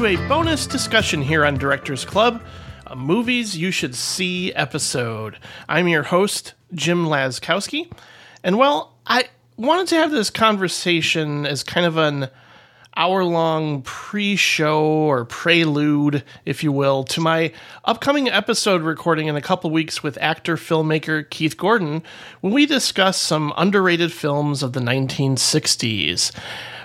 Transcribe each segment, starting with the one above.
to a bonus discussion here on Directors Club, a movies you should see episode. I'm your host, Jim Laskowski. And well, I wanted to have this conversation as kind of an hour long pre show or prelude, if you will, to my upcoming episode recording in a couple weeks with actor filmmaker Keith Gordon when we discuss some underrated films of the 1960s.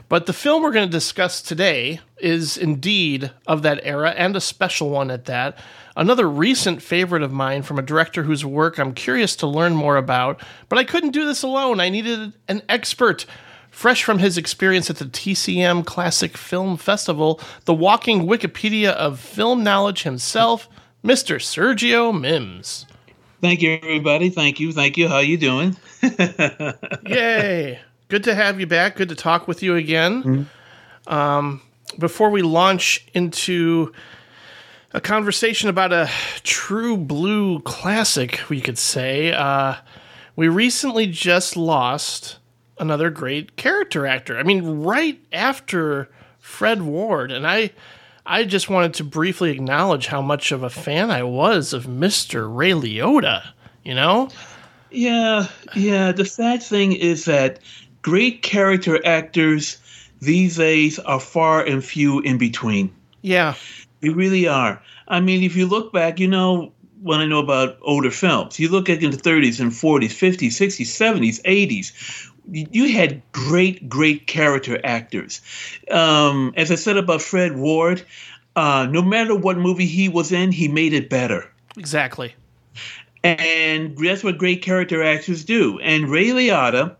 But the film we're going to discuss today is indeed of that era and a special one at that. Another recent favorite of mine from a director whose work I'm curious to learn more about, but I couldn't do this alone. I needed an expert. Fresh from his experience at the TCM Classic Film Festival, the walking Wikipedia of film knowledge himself, Mr. Sergio Mims. Thank you, everybody. Thank you. Thank you. How you doing? Yay. Good to have you back. Good to talk with you again. Um, before we launch into a conversation about a true blue classic, we could say, uh, we recently just lost another great character actor. I mean, right after Fred Ward, and I. I just wanted to briefly acknowledge how much of a fan I was of Mr. Ray Liotta, you know? Yeah, yeah. The sad thing is that great character actors these days are far and few in between. Yeah. They really are. I mean, if you look back, you know, when I know about older films, you look at in the 30s and 40s, 50s, 60s, 70s, 80s, you had great, great character actors. Um, as I said about Fred Ward, uh, no matter what movie he was in, he made it better. Exactly. And that's what great character actors do. And Ray Liotta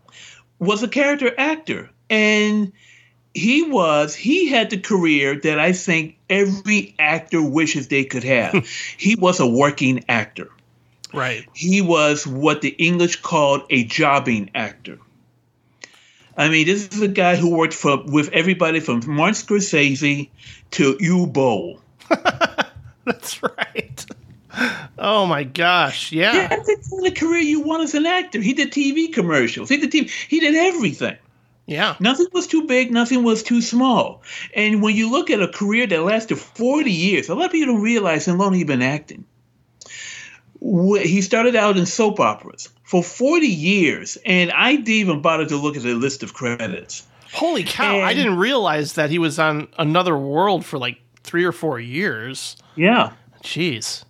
was a character actor. And he was, he had the career that I think every actor wishes they could have. he was a working actor. Right. He was what the English called a jobbing actor. I mean, this is a guy who worked for with everybody from Martin Scorsese to Uwe Boll. That's right. Oh my gosh! Yeah, Yeah, that's the career you want as an actor. He did TV commercials. He did TV. He did everything. yeah, Nothing was too big. Nothing was too small. And when you look at a career that lasted 40 years, a lot of people don't realize how long he's been acting. He started out in soap operas for 40 years, and I didn't even bother to look at the list of credits. Holy cow! I didn't realize that he was on Another World for like three or four years. Yeah. Jeez.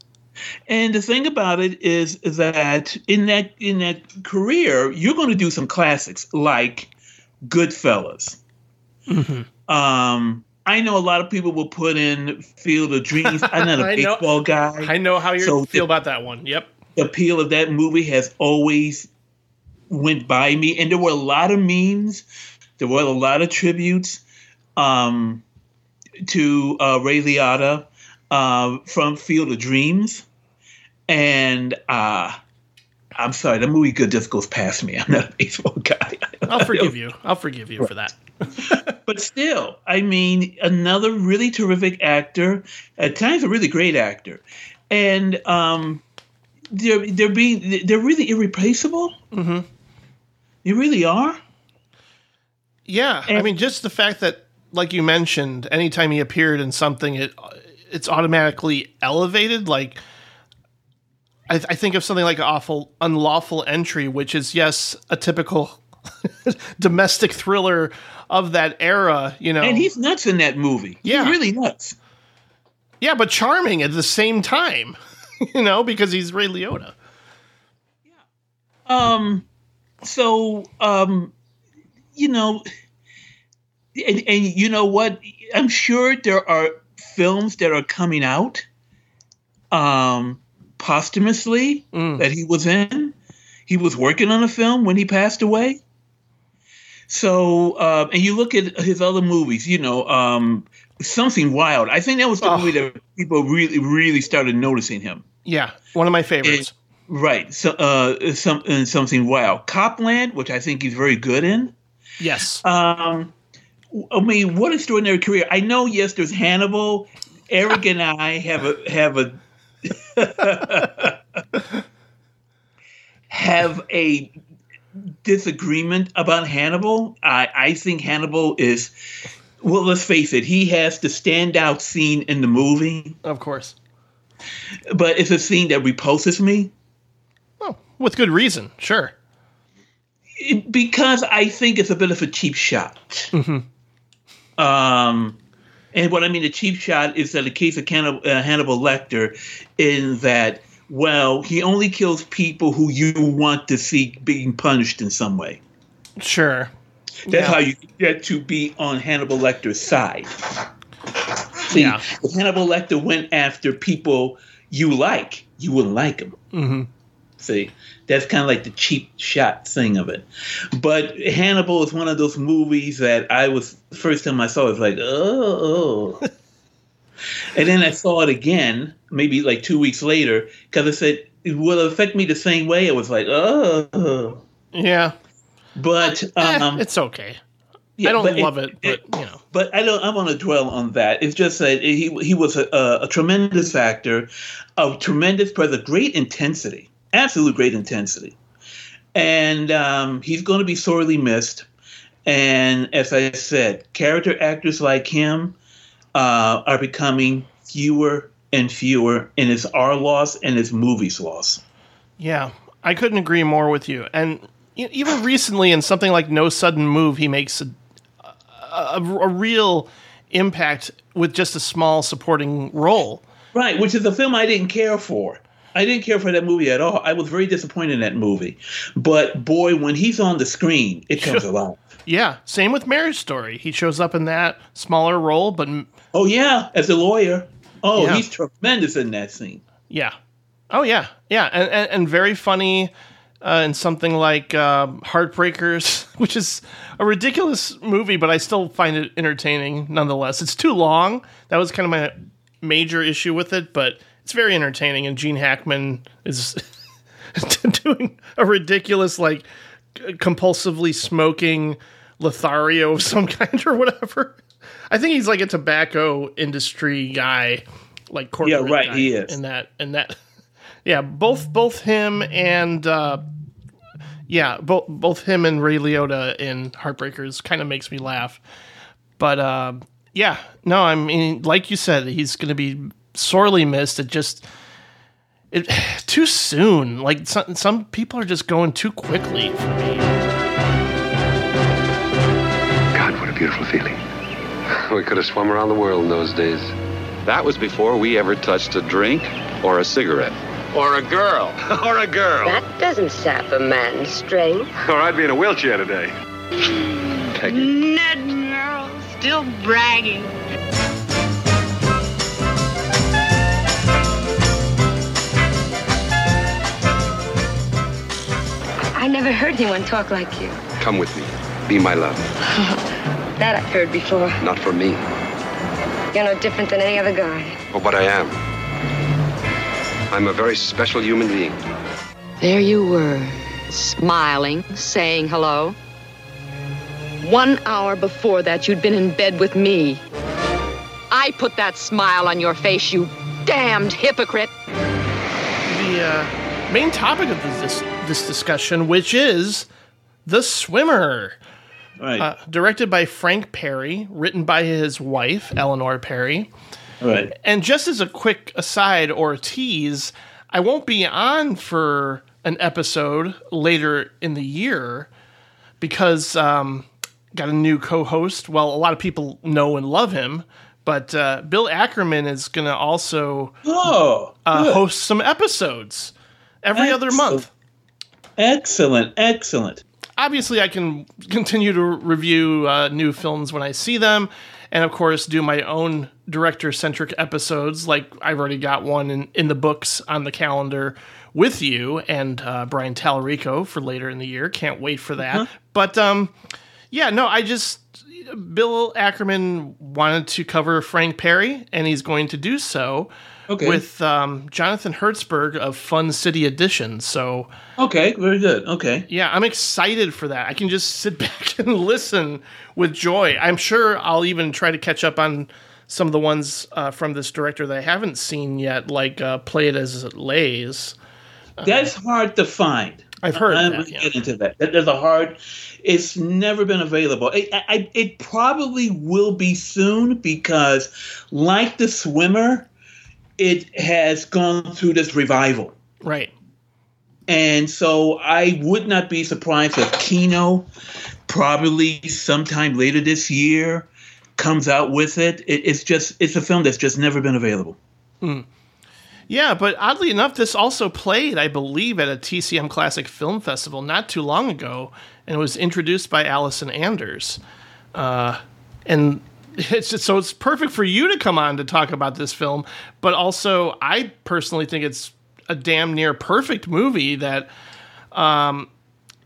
And the thing about it is that in that in that career, you're going to do some classics like Goodfellas. Um, I know a lot of people will put in Field of Dreams. I'm not a I know. baseball guy. I know how you So feel the- about that one. Yep. the appeal of that movie has always went by me, and there were a lot of memes. There were a lot of tributes um, to uh, Ray Liotta uh, from Field of Dreams, and uh, I'm sorry, the movie good just goes past me. I'm not a baseball guy, I'll forgive you. I'll forgive you for that. but still, I mean, another really terrific actor, at times a really great actor, and um, they're they're being they're really irreplaceable. Mm-hmm. They really are. Yeah, I mean, just the fact that, like you mentioned, anytime he appeared in something, it it's automatically elevated. Like, I, I think of something like awful unlawful entry, which is yes, a typical domestic thriller of that era. You know, And he's nuts in that movie. Yeah. He's really nuts. yeah, but charming at the same time. you know, because he's Ray Liotta. Yeah. Um, so um, you know, and, and you know what? I'm sure there are films that are coming out um posthumously Mm. that he was in. He was working on a film when he passed away. So, uh, and you look at his other movies, you know, um, something wild. I think that was the Oh. movie that people really, really started noticing him. Yeah, one of my favorites. Right. So, uh, some uh, something wild. Copland, which I think he's very good in. yes. Um, I mean, what extraordinary career! I know. Yes, there's Hannibal. Eric and I have a have a have a disagreement about Hannibal. I, I think Hannibal is well, let's face it, he has the standout scene in the movie, Of course. but it's a scene that repulses me Oh, with good reason. Sure. It- because I think it's a bit of a cheap shot. Mm-hmm. Um, and what I mean, a cheap shot is that the case of Hannibal, uh, Hannibal Lecter, in that, well, he only kills people who you want to see being punished in some way. Sure. That's Yeah. how you get to be on Hannibal Lecter's side. See, Yeah. Hannibal Lecter went after people you like, you wouldn't like him. hmm See, that's kind of like the cheap shot thing of it. But Hannibal is one of those movies that I was the first time I saw it was like, oh. and then I saw it again, maybe like two weeks later, because I said it will affect me the same way. It was like, oh. Yeah. But Eh, um, it's okay. yeah, I don't love it, but you know. but I don't. I want to dwell on that. It's just that he he was a, a, a tremendous actor, a tremendous presence, great intensity, absolute great intensity, and um, he's going to be sorely missed. And as I said, character actors like him uh, are becoming fewer and fewer, and it's our loss and it's movies' loss. Yeah, I couldn't agree more with you. And even recently, in something like No Sudden Move, he makes a, a, a real impact with just a small supporting role. Right, which is a film I didn't care for. I didn't care for that movie at all. I was very disappointed in that movie. But boy, when he's on the screen, it comes alive. Yeah, same with Marriage Story. He shows up in that smaller role, but Oh yeah, as a lawyer. Oh, Yeah. he's tremendous in that scene. yeah. Oh yeah, yeah, and and, and very funny. Uh, in something like um Heartbreakers, which is a ridiculous movie, but I still find it entertaining nonetheless. It's too long. That was kind of my major issue with it, but it's very entertaining. And Gene Hackman is doing a ridiculous, like, compulsively smoking Lothario of some kind or whatever. I think he's like a tobacco industry guy, like corporate. Yeah, right, guy he is. in that. And that, yeah, both both him and uh, yeah, both both him and Ray Liotta in Heartbreakers kind of makes me laugh. But uh, yeah, no, I mean, like you said, he's going to be sorely missed. It just it too soon. Like some some people are just going too quickly for me. God, what a beautiful feeling. We could have swum around the world in those days. That was before we ever touched a drink or a cigarette. Or a girl. or a girl. That doesn't sap a man's strength. Or I'd be in a wheelchair today. Peggy. Ned Merrill, still bragging. I never heard anyone talk like you. Come with me. Be my love. That I've heard before. Not for me, You're no different than any other guy. Oh, but I am. I'm a very special human being. There you were, smiling, saying hello. One hour before that, you'd been in bed with me. I put that smile on your face, you damned hypocrite. The uh, main topic of this this discussion, which is the swimmer. Right. Uh, directed by Frank Perry, written by his wife, Eleanor Perry. right. And just as a quick aside or tease, I won't be on for an episode later in the year because um, got a new co-host. Well, a lot of people know and love him, but uh, Bill Ackerman is going to also Oh, uh, host some episodes every other month. excellent, excellent. obviously I can continue to review uh, new films when I see them, and of course do my own director centric episodes. Like I've already got one in, in the books on the calendar with you and uh, Brian Tallarico for later in the year. Can't wait for that. But um, yeah, no, I just Bill Ackerman wanted to cover Frank Perry, and he's going to do so Okay. with um, Jonathan Hertzberg of Fun City Edition. So Okay, very good. Okay. yeah, I'm excited for that. I can just sit back and listen with joy. I'm sure I'll even try to catch up on some of the ones uh, from this director that I haven't seen yet, like uh, Play It As It Lays. That's hard to find. I've heard I'm that, yeah. get into that. That- There's a hard. It's never been available. It, I, it probably will be soon because, like the swimmer, it has gone through this revival, Right. and so I would not be surprised if Kino, probably sometime later this year, comes out with it. it. It's just it's a film that's just never been available. Yeah, but oddly enough, this also played, I believe, at a TCM Classic Film Festival not too long ago, and it was introduced by Allison Anders. Uh, and it's just, so it's perfect for you to come on to talk about this film, but also I personally think it's a damn near perfect movie that um,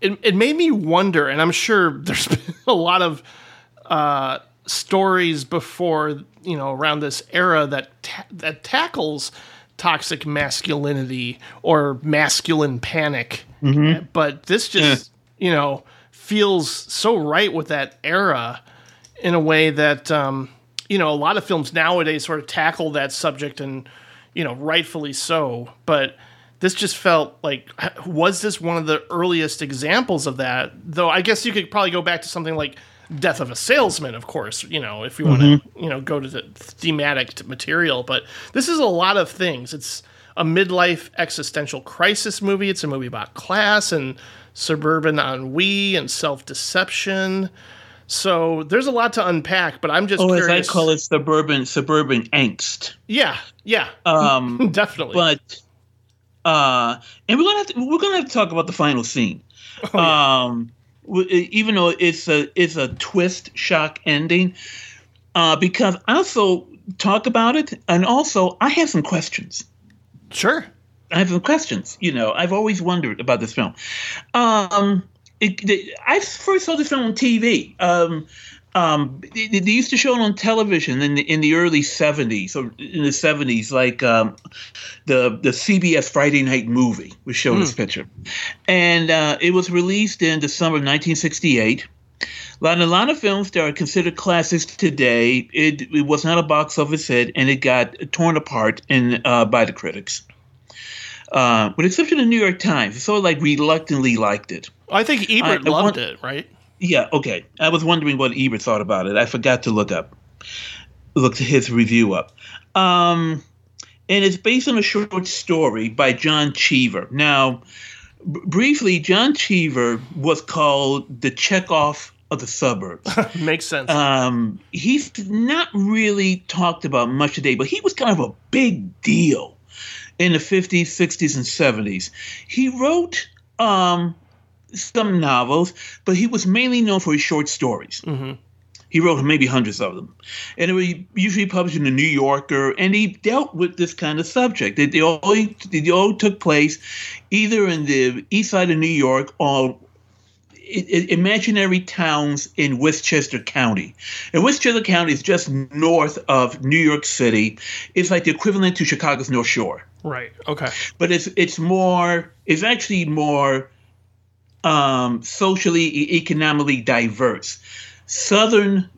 it, it made me wonder, and I'm sure there's been a lot of uh, stories before, you know, around this era that ta- that tackles toxic masculinity or masculine panic. But this just, you know, feels so right with that era in a way that, um, you know, a lot of films nowadays sort of tackle that subject and, you know, rightfully so. But this just felt like, was this one of the earliest examples of that? Though I guess you could probably go back to something like Death of a Salesman, of course, you know, if you want to, you know, go to the thematic material. But this is a lot of things. It's a midlife existential crisis movie. It's a movie about class and suburban ennui and self deception. So there's a lot to unpack, but I'm just Oh, as. I call it, suburban suburban angst. Yeah, yeah, Um, definitely. but uh and we're gonna have to we're gonna have to talk about the final scene Oh, um w- even though it's a it's a twist shock ending uh because i also talk about it and also i have some questions sure. i have some questions you know i've always wondered about this film um it, it, i first saw this film on tv um um, they, they used to show it on television in the in the early '70s or in the '70s, like um, the the CBS Friday Night Movie was showing this picture, and uh, it was released in the summer of 1968. A lot, a lot of films that are considered classics today, it, it was not a box office hit, and it got torn apart in uh, by the critics. Uh, with exception of the New York Times, it sort of like reluctantly liked it. I think Ebert I loved want- it, right? Yeah, okay. I was wondering what Ebert thought about it. I forgot to look up, look his review up. Um, and it's based on a short story by John Cheever. Now, b- briefly, John Cheever was called the Chekhov of the suburbs. Makes sense. um, he's not really talked about much today, but he was kind of a big deal in the 50s, 60s, and 70s. He wrote um, some novels, but he was mainly known for his short stories. Mhm. He wrote maybe hundreds of them. And they were usually published in the New Yorker, and he dealt with this kind of subject. They, they, all, they all took place either in the east side of New York or imaginary towns in Westchester County. And Westchester County is just north of New York City. It's like the equivalent to Chicago's North Shore right. Okay. but it's it's more it's actually more um, socially economically diverse. Southern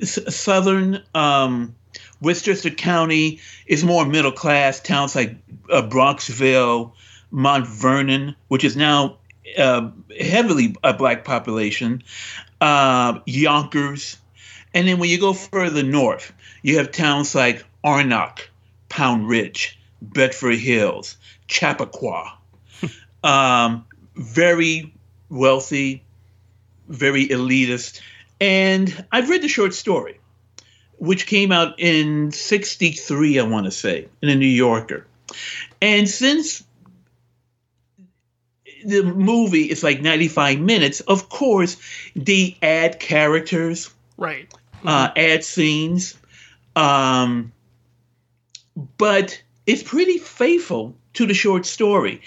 s- Southern um, Westchester County is more middle class. Towns like uh, Bronxville, Mount Vernon, which is now uh, heavily a black population, uh, Yonkers, and then when you go further north, you have towns like Armonk, Pound Ridge, Bedford Hills, Chappaqua. um, very wealthy, very elitist. And I've read the short story, which came out in 63, I want to say, in the New Yorker. And since the movie is like 95 minutes, of course, they add characters, Right. uh, add scenes. Um, but it's pretty faithful to the short story.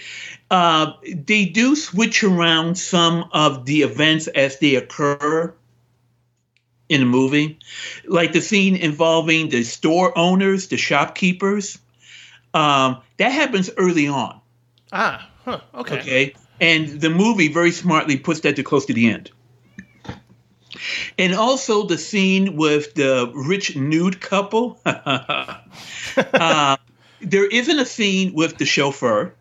Uh, they do switch around some of the events as they occur in the movie, like the scene involving the store owners, the shopkeepers. Um, that happens early on. Ah, huh, okay. Okay. And the movie very smartly puts that to close to the end. And also the scene with the rich nude couple. uh, there isn't a scene with the chauffeur.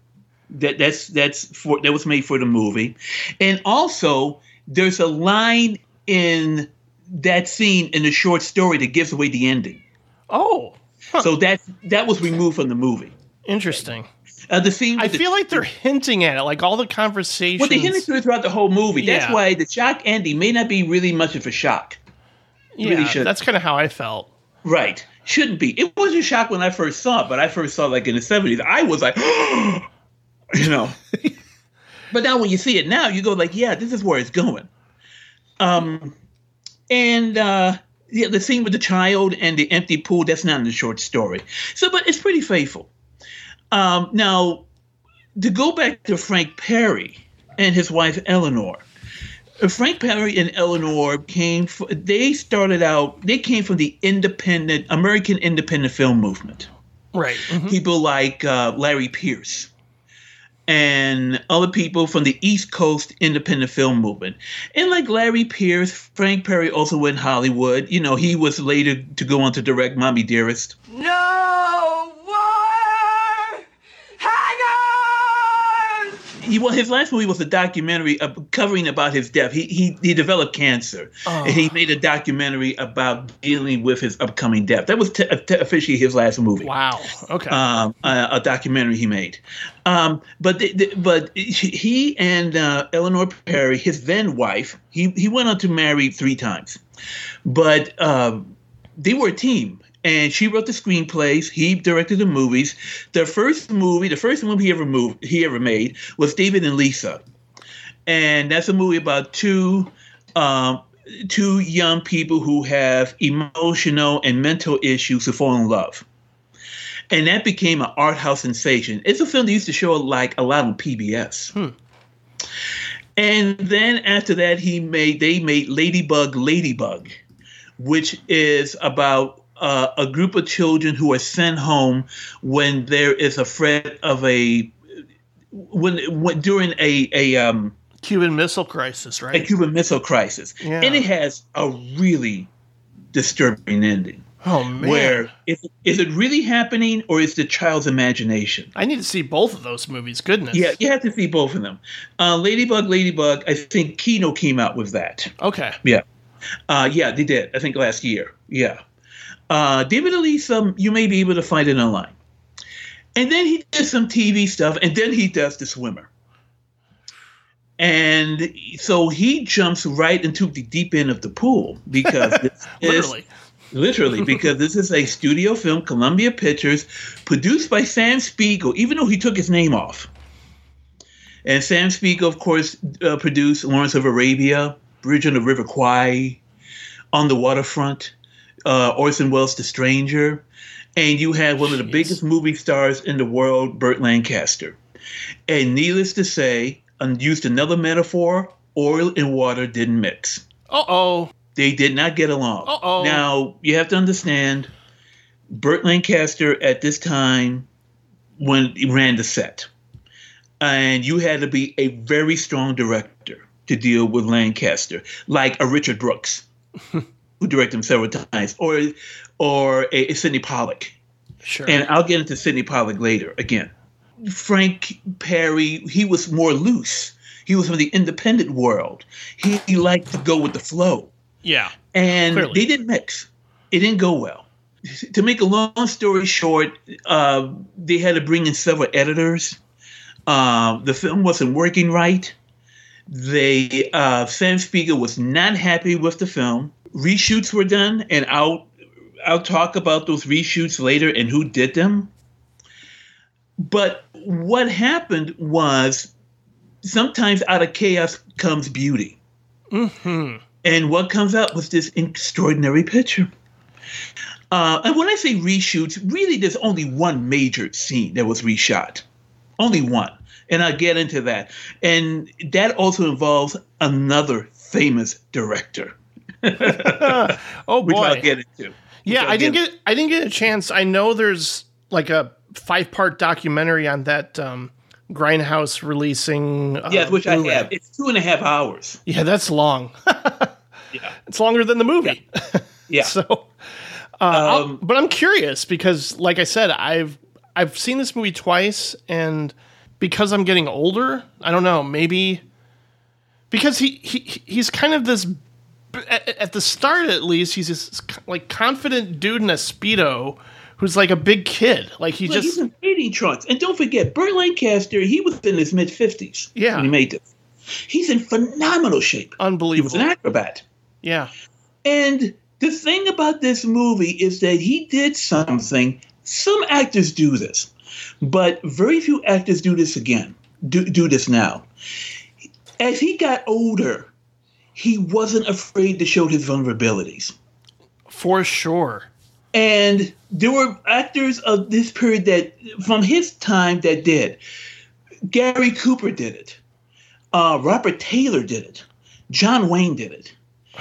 That that's that's for that was made for the movie. And also there's a line in that scene in the short story that gives away the ending. Oh, So that that was removed from the movie. interesting. Uh, the scene. I the- feel like they're hinting at it, like all the conversations. Well, they hinted to it throughout the whole movie. That's Yeah. why the shock ending may not be really much of a shock. yeah, really that's kind of how I felt. Right. Shouldn't be. It was a shock when I first saw it, but I first saw it like in the 70s. I was like, you know. but now when you see it now, you go like, yeah, this is where it's going. Um, and uh, yeah, the scene with the child and the empty pool, that's not in the short story. So, but it's pretty faithful. Um, now, to go back to Frank Perry and his wife Eleanor, Frank Perry and Eleanor came. f they started out. They came from the independent American independent film movement. Right. mhm. People like uh, Larry Peerce and other people from the East Coast independent film movement. And like Larry Peerce, Frank Perry also went Hollywood. You know, he was later to go on to direct Mommy Dearest. No He, well, his last movie was a documentary uh, covering about his death. He he, he developed cancer, and he made a documentary about dealing with his upcoming death. That was t- t- officially his last movie. Wow. Okay. um, a, a documentary he made. Um, but the, the, but he and uh, Eleanor Perry, his then wife, he he went on to marry three times, but um, they were a team. And she wrote the screenplays. He directed the movies. The first movie, the first movie he ever moved, he ever made was David and Lisa, and that's a movie about two um, two young people who have emotional and mental issues who fall in love and that became an art house sensation. It's a film that used to show like a lot on PBS. And then after that, he made they made Ladybug, Ladybug, which is about uh, a group of children who are sent home when there is a threat of a when, when during a a um Cuban Missile Crisis, right? a? Cuban Missile Crisis, Yeah. and it has a really disturbing ending. oh man. Where is, is it really happening or is the child's imagination? I need to see both of those movies. Goodness. Yeah, you have to see both of them. Uh, Ladybug, Ladybug. I think Kino came out with that. Okay. Yeah, uh, yeah, they did. I think last year. Yeah, uh, David Elisa, you may be able to find it online. And then he does some TV stuff, and then he does The Swimmer. And so he jumps right into the deep end of the pool because this is Literally. Literally, because this is a studio film, Columbia Pictures, produced by Sam Spiegel, even though he took his name off. And Sam Spiegel, of course, uh, produced Lawrence of Arabia, Bridge on the River Kwai, On the Waterfront, uh, Orson Welles' The Stranger. And you had one of the Jeez. biggest movie stars in the world, Burt Lancaster. And needless to say, and used another metaphor, oil and water didn't mix Uh oh. they did not get along. Uh-oh. Now you have to understand, Burt Lancaster at this time when he ran the set, and you had to be a very strong director to deal with Lancaster, like a Richard Brooks, who directed him several times, or or a, a Sydney Pollack. Sure. And I'll get into Sydney Pollack later again. Frank Perry, he was more loose. He was from the independent world. He, he liked to go with the flow yeah. and Clearly. they didn't mix. It didn't go well. To make a long story short, uh, they had to bring in several editors. Uh, the film wasn't working right. They uh, Sam Spiegel was not happy with the film. Reshoots were done, and I'll I'll talk about those reshoots later and who did them. But what happened was sometimes out of chaos comes beauty. Hmm. And what comes out was this extraordinary picture. Uh, and when I say reshoots, really there's only one major scene that was reshot. Only one. And I'll get into that. And that also involves another famous director, oh which boy. I'll get into. yeah, I didn't get- get I didn't get a chance. I know there's like a five part documentary on that um, Grindhouse releasing. Uh, yeah, which Blu-ray. I have. It's two and a half hours. Yeah, that's long. Yeah. It's longer than the movie. Yeah. so, uh, Um, but I'm curious because, like I said, I've I've seen this movie twice, and because I'm getting older, I don't know, maybe because he he he's kind of this at, at the start at least he's this like confident dude in a speedo who's like a big kid, like he Look, just he's in bathing trunks. And don't forget, Burt Lancaster, he was in his mid 50s Yeah. when he made this. He's in phenomenal shape. Unbelievable. He was an acrobat. yeah, And the thing about this movie is that he did something. Some actors do this, but very few actors do this again. Do, do this now. As he got older, he wasn't afraid to show his vulnerabilities. for sure. And there were actors of this period that, from his time, that did. Gary Cooper did it. Uh, Robert Taylor did it. John Wayne did it.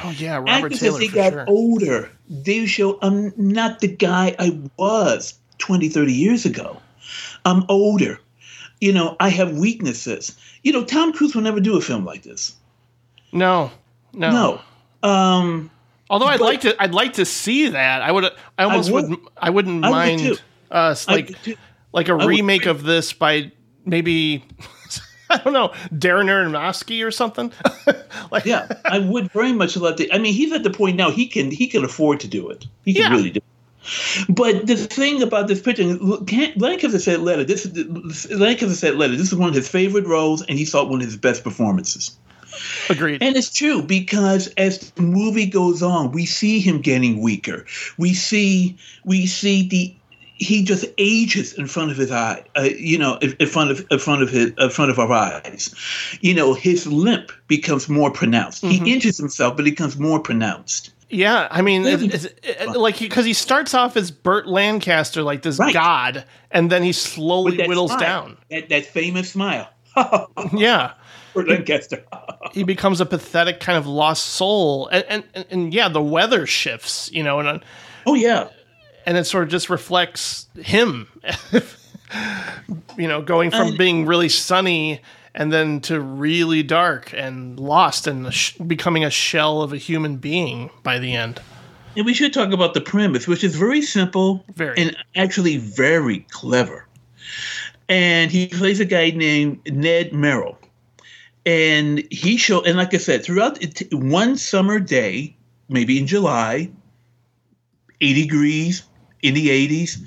Oh yeah, Robert Actors Taylor as they got sure. older, they show I'm not the guy I was 20, 30 years ago. I'm older. You know, I have weaknesses. You know, Tom Cruise will never do a film like this. No, no, No. Um, Although I'd But- like to, I'd like to see that. I would, I almost would. would. I wouldn't I would mind too. us like would like a remake too. of this by maybe I don't know Darren Aronofsky or something. like yeah, I would very much love to. I mean, he's at the point now he can he can afford to do it. He can Yeah. really do. it. But the thing about this picture, Lancaster said letter. This is Lancaster said letter. This is one of his favorite roles, and he thought one of his best performances. Agreed. And it's true because as the movie goes on, we see him getting weaker. We see we see the he just ages in front of his eye. Uh, you know, in, in front of in front of his in front of our eyes. You know, his limp becomes more pronounced. He injures himself, but it becomes more pronounced. yeah, I mean, it's, it's, it- like because he starts off as Burt Lancaster, like this Right. god, and then he slowly whittles smile, down. That that famous smile. Yeah. Burt Lancaster. he becomes a pathetic kind of lost soul and and, and, and yeah the weather shifts you know and uh, oh yeah. and it sort of just reflects him you know going from being really sunny and then to really dark and lost and sh- becoming a shell of a human being by the end And we should talk about the premise, which is very simple Very. and actually very clever. And he plays a guy named Ned Merrill. And he show and like I said, throughout it, one summer day, maybe in July, 80 degrees in the 80s,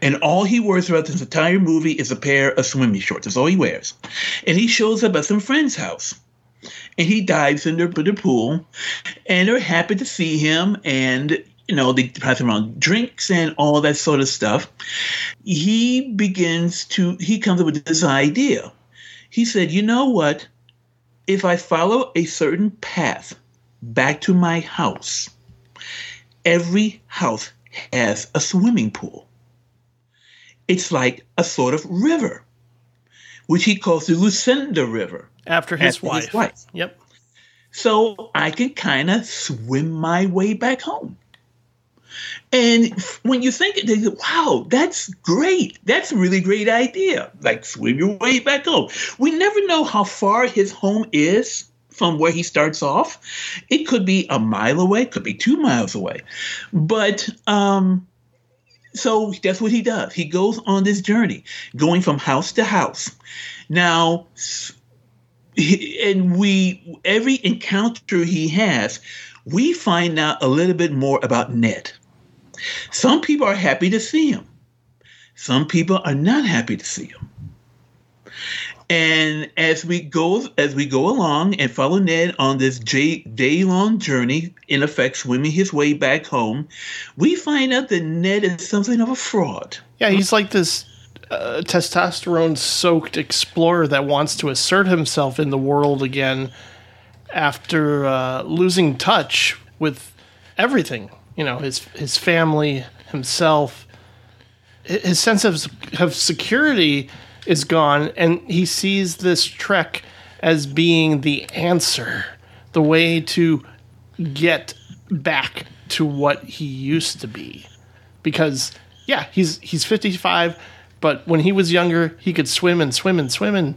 and all he wears throughout this entire movie is a pair of swimming shorts. That's all he wears. And he shows up at some friend's house and he dives into the pool and they're happy to see him and you know they pass around drinks and all that sort of stuff he begins to he comes up with this idea he said you know what if i follow a certain path back to my house every house has a swimming pool it's like a sort of river which he calls the lucinda river after his After wife his wife. yep so I can kind of swim my way back home. And when you think it, they say, wow, that's great. That's a really great idea. Like swim your way back home. We never know how far his home is from where he starts off. It could be a mile away, could be two miles away. But um, so that's what he does. He goes on this journey, going from house to house. Now, and we every encounter he has, we find out a little bit more about Ned. Some people are happy to see him. Some people are not happy to see him. And as we go as we go along and follow Ned on this day long journey, in effect swimming his way back home, we find out that Ned is something of a fraud. yeah he's like this uh, testosterone soaked explorer that wants to assert himself in the world again after uh, losing touch with everything you know his his family himself his sense of, of security is gone and he sees this trek as being the answer the way to get back to what he used to be because yeah he's he's 55 but when he was younger, he could swim and swim and swim and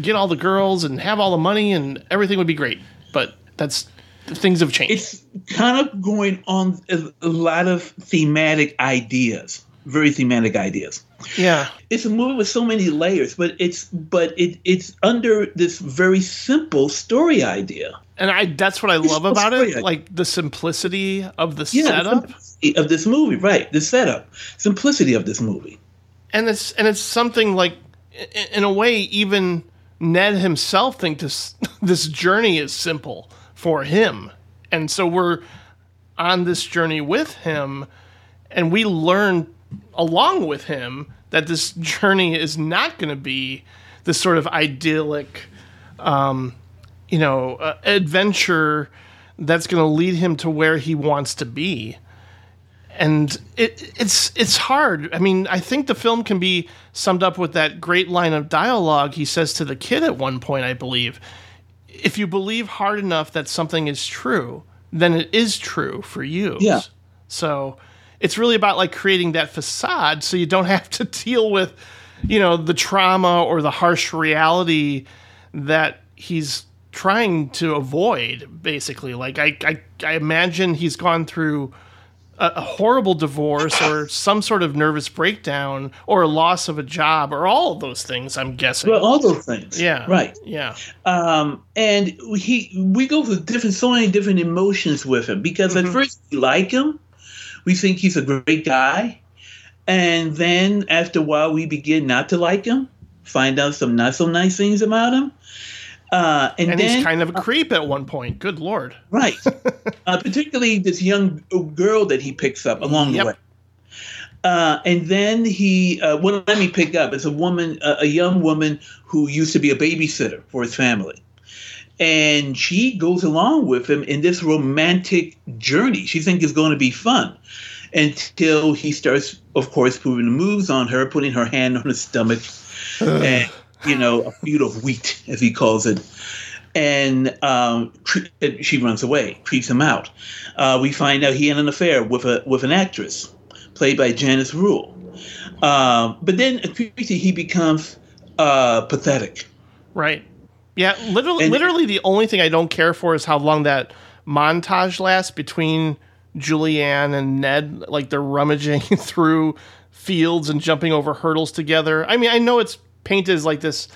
get all the girls and have all the money and everything would be great. But that's things have changed. It's kind of going on a, a lot of thematic ideas, very thematic ideas. Yeah, it's a movie with so many layers, but it's but it it's under this very simple story idea. And I that's what I love about it, like the simplicity of the Yeah, setup. of this movie, right? The setup, simplicity of this movie. and it's and it's something like in a way even Ned himself thinks this this journey is simple for him and so we're on this journey with him and we learn along with him that this journey is not going to be this sort of idyllic um, you know uh, adventure that's going to lead him to where he wants to be and it, it's it's hard. I mean, I think the film can be summed up with that great line of dialogue he says to the kid at one point. I believe, if you believe hard enough that something is true, then it is true for you. Yeah. So it's really about like creating that facade so you don't have to deal with, you know, the trauma or the harsh reality that he's trying to avoid. Basically, like I I, I imagine he's gone through a, a horrible divorce or some sort of nervous breakdown or a loss of a job or all of those things. I'm guessing. Well, all those things. yeah. Right. Yeah. Um, and he we go through different so many different emotions with him because at first we like him, we think he's a great guy, and then after a while we begin not to like him, find out some not so nice things about him. Uh, and, And then he's kind of a creep at one point. Good lord. Right. uh, particularly this young girl that he picks up along Yep. the way. Uh, and then he, uh, what let me pick up is a woman, uh, a young woman who used to be a babysitter for his family. And she goes along with him in this romantic journey. She thinks it's going to be fun until he starts, of course, putting the moves on her, putting her hand on his stomach, and you know, a feud of wheat, as he calls it. And um, tre- she runs away, creeps him out. Uh, we find out he had an affair with a with an actress played by Janice Rule. Um, but then he becomes uh, pathetic. Right. Yeah. Literally, And- literally, the only thing I don't care for is how long that montage lasts between Julianne and Ned. Like they're rummaging through fields and jumping over hurdles together. I mean, I know it's painted as like this,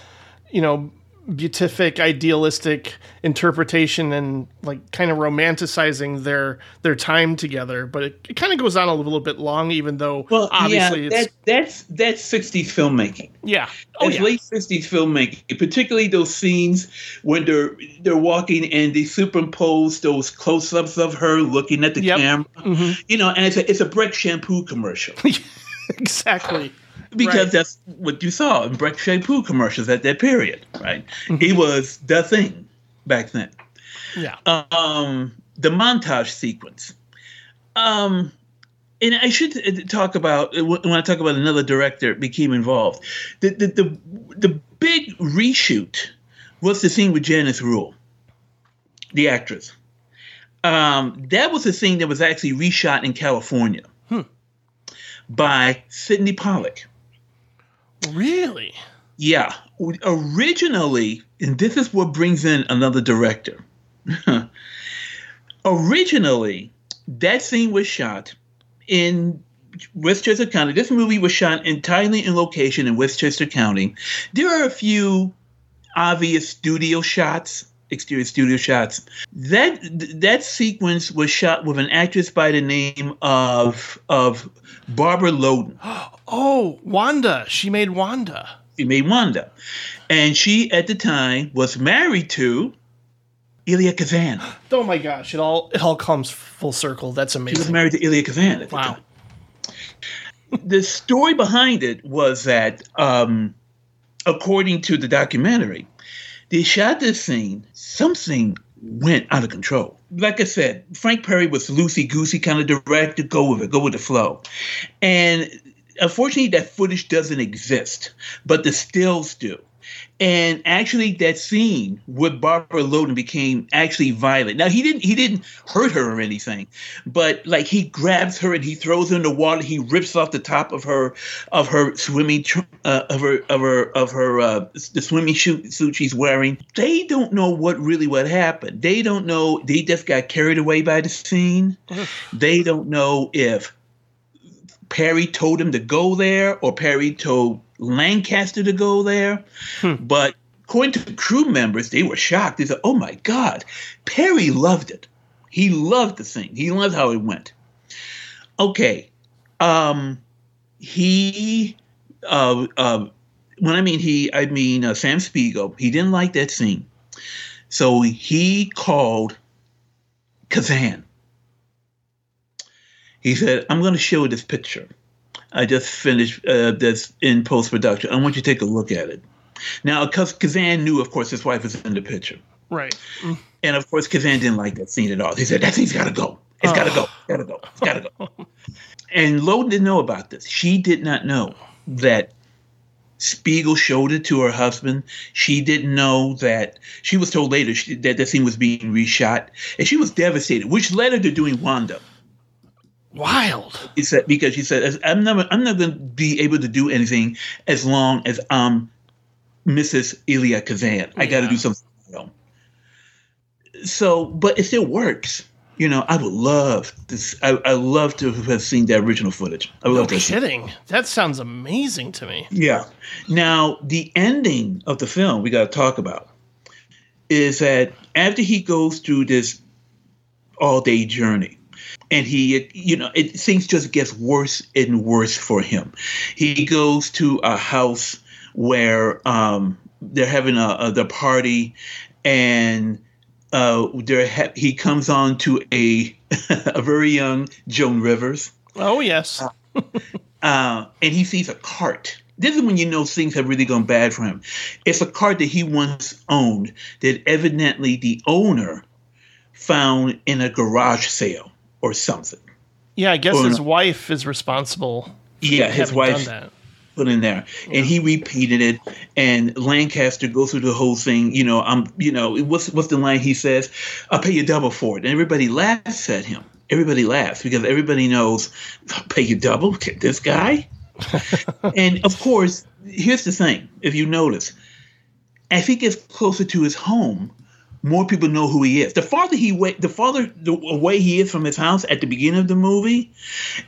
you know, beatific, idealistic interpretation and like kind of romanticizing their their time together, but it, it kind of goes on a little bit long, even though Well, obviously yeah, it's that, that's that's '60s filmmaking. yeah. Oh It's yeah. late '60s filmmaking, particularly those scenes when they're they're walking and they superimpose those close-ups of her looking at the Yep. camera. Mm-hmm. You know, and it's a it's a Breck shampoo commercial exactly. Because Right. that's what you saw in Breck shampoo commercials at that period, right? Mm-hmm. He was the thing back then. Yeah. um, the montage sequence. Um, and I should uh, talk about uh, when I talk about another director became involved. The the the, the big reshoot was the scene with Janice Rule, the actress. Um, that was a scene that was actually reshot in California by Sydney Pollack. Really? Yeah, originally, and this is what brings in another director. originally, that scene was shot in Westchester County. This movie was shot entirely in location in Westchester County. There are a few obvious studio shots, exterior studio shots. That that sequence was shot with an actress by the name of of Barbara Loden. Oh, Wanda. She made Wanda. She made Wanda. And she, at the time, was married to Elia Kazan. Oh my gosh! It all it all comes full circle. That's amazing. She was married to Elia Kazan. At the Wow. time. The story behind it was that, um, according to the documentary, they shot this scene, something went out of control. Like I said, Frank Perry was loosey goosey kind of director, go with it, go with the flow. And unfortunately, that footage doesn't exist, but the stills do. And actually, that scene with Barbara Loden became actually violent. Now he didn't he didn't hurt her or anything, but like he grabs her and he throws her in the water. He rips off the top of her of her swimming tr- uh, of her of her of her uh, the swimming suit suit she's wearing. They don't know what really what happened. They don't know. They just got carried away by the scene. they don't know if Perry told him to go there or Perry told Lancaster to go there. But according to crew members, they were shocked. They said, "Oh my God, Perry loved it. He loved the thing. He loved how it went." Okay, um, he, uh, uh, when I mean he, I mean uh, Sam Spiegel. He didn't like that scene, so he called Kazan. He said, "I'm going to show this picture." I just finished uh, this in post production. I want you to take a look at it. Now, because Kazan knew, of course, his wife was in the picture. Right. Mm. And of course, Kazan didn't like that scene at all. He said, That scene's got to go. It's got to go. It's got to go. It's got to go. and Loden didn't know about this. She did not know that Spiegel showed it to her husband. She didn't know that she was told later she, that the scene was being reshot. And she was devastated, which led her to doing Wanda. Wild. He said because she said I'm never I'm not going to be able to do anything as long as I'm Mrs. Elia Kazan. I got to do something. So, but it still works. You know, I would love this. I, I love to have seen the original footage. I would No love to kidding. That sounds amazing to me. Yeah. Now, the ending of the film we got to talk about is that after he goes through this all day journey, and he, you know, it things just gets worse and worse for him. He goes to a house where um, they're having a, a the party, and uh, there ha- he comes on to a a very young Joan Rivers Oh yes. uh, and he sees a cart. This is when you know things have really gone bad for him. It's a cart that he once owned that evidently the owner found in a garage sale or something. Yeah, I guess Or his wife is responsible. Yeah, his wife put in there, and he repeated it. And Lancaster goes through the whole thing. You know, I'm. You know, what's what's the line he says? I'll pay you double for it. And everybody laughs at him. Everybody laughs because everybody knows I'll pay you double. Get this guy. and of course, here's the thing: if you notice, as he gets closer to his home, more people know who he is. The farther he way, the farther the away he is from his house at the beginning of the movie,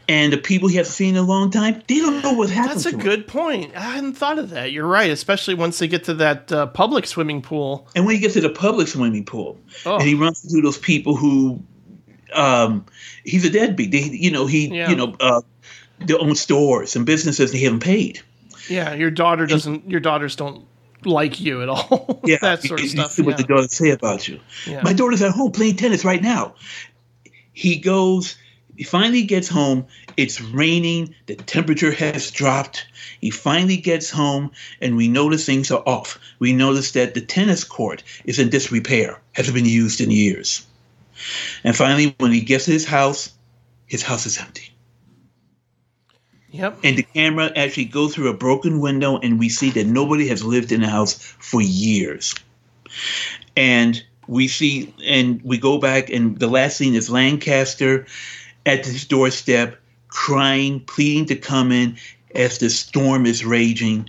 and the people he hasn't seen in a long time, they don't know what happened. That's a to him. good point. I hadn't thought of that. You're right, especially once they get to that uh, public swimming pool. And when he gets to the public swimming pool, Oh. and he runs into those people who, um, he's a deadbeat. They, you know, he, Yeah. you know, uh, they own stores and businesses they haven't paid. Yeah, your daughter doesn't. Your daughters don't like you at all. Yeah, that sort of you- you see what yeah. the daughters say about you. Yeah. My daughter's at home playing tennis right now. He goes. He finally gets home. It's raining. The temperature has dropped. He finally gets home, and we notice things are off. We notice that the tennis court is in disrepair, hasn't been used in years. And finally, when he gets to his house, his house is empty. Yep. And the camera actually goes through a broken window, and we see that nobody has lived in the house for years. And we see, and we go back, and the last scene is Lancaster at his doorstep, crying, pleading to come in as the storm is raging.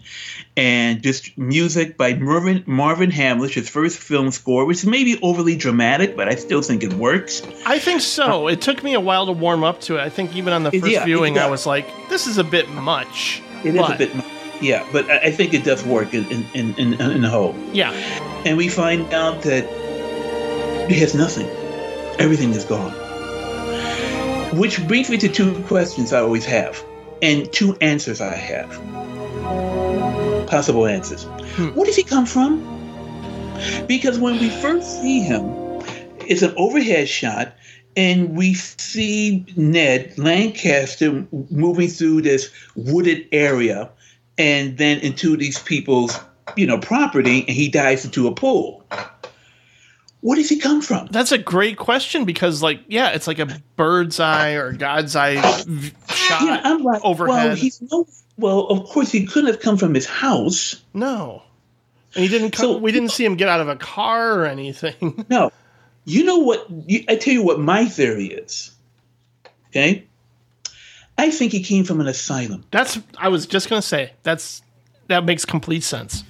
And just music by Marvin, Marvin Hamlisch, his first film score, which is maybe overly dramatic, but I still think it works. I think so. Uh, it took me a while to warm up to it. I think even on the first yeah, viewing, I was like, "This is a bit much." It is But- a bit, much. yeah, but I think it does work in, in, in, in, in the whole. Yeah. and we find out that he has nothing. Everything is gone. Which brings me to two questions I always have, and two answers I have. Possible answers. Hmm. Where does he come from? Because when we first see him, it's an overhead shot, and we see Ned Lancaster moving through this wooded area, and then into these people's, you know, property, and he dives into a pool. Where does he come from? That's a great question because, like, yeah, it's like a bird's eye or God's eye v- shot Yeah, I'm like, overhead. well, he's no. Well, of course, he couldn't have come from his house. no, And he didn't. Come, So- we didn't see him get out of a car or anything. No. You know what? You, I tell you what my theory is. Okay? I think he came from an asylum. That's. I was just gonna say that's that makes complete sense.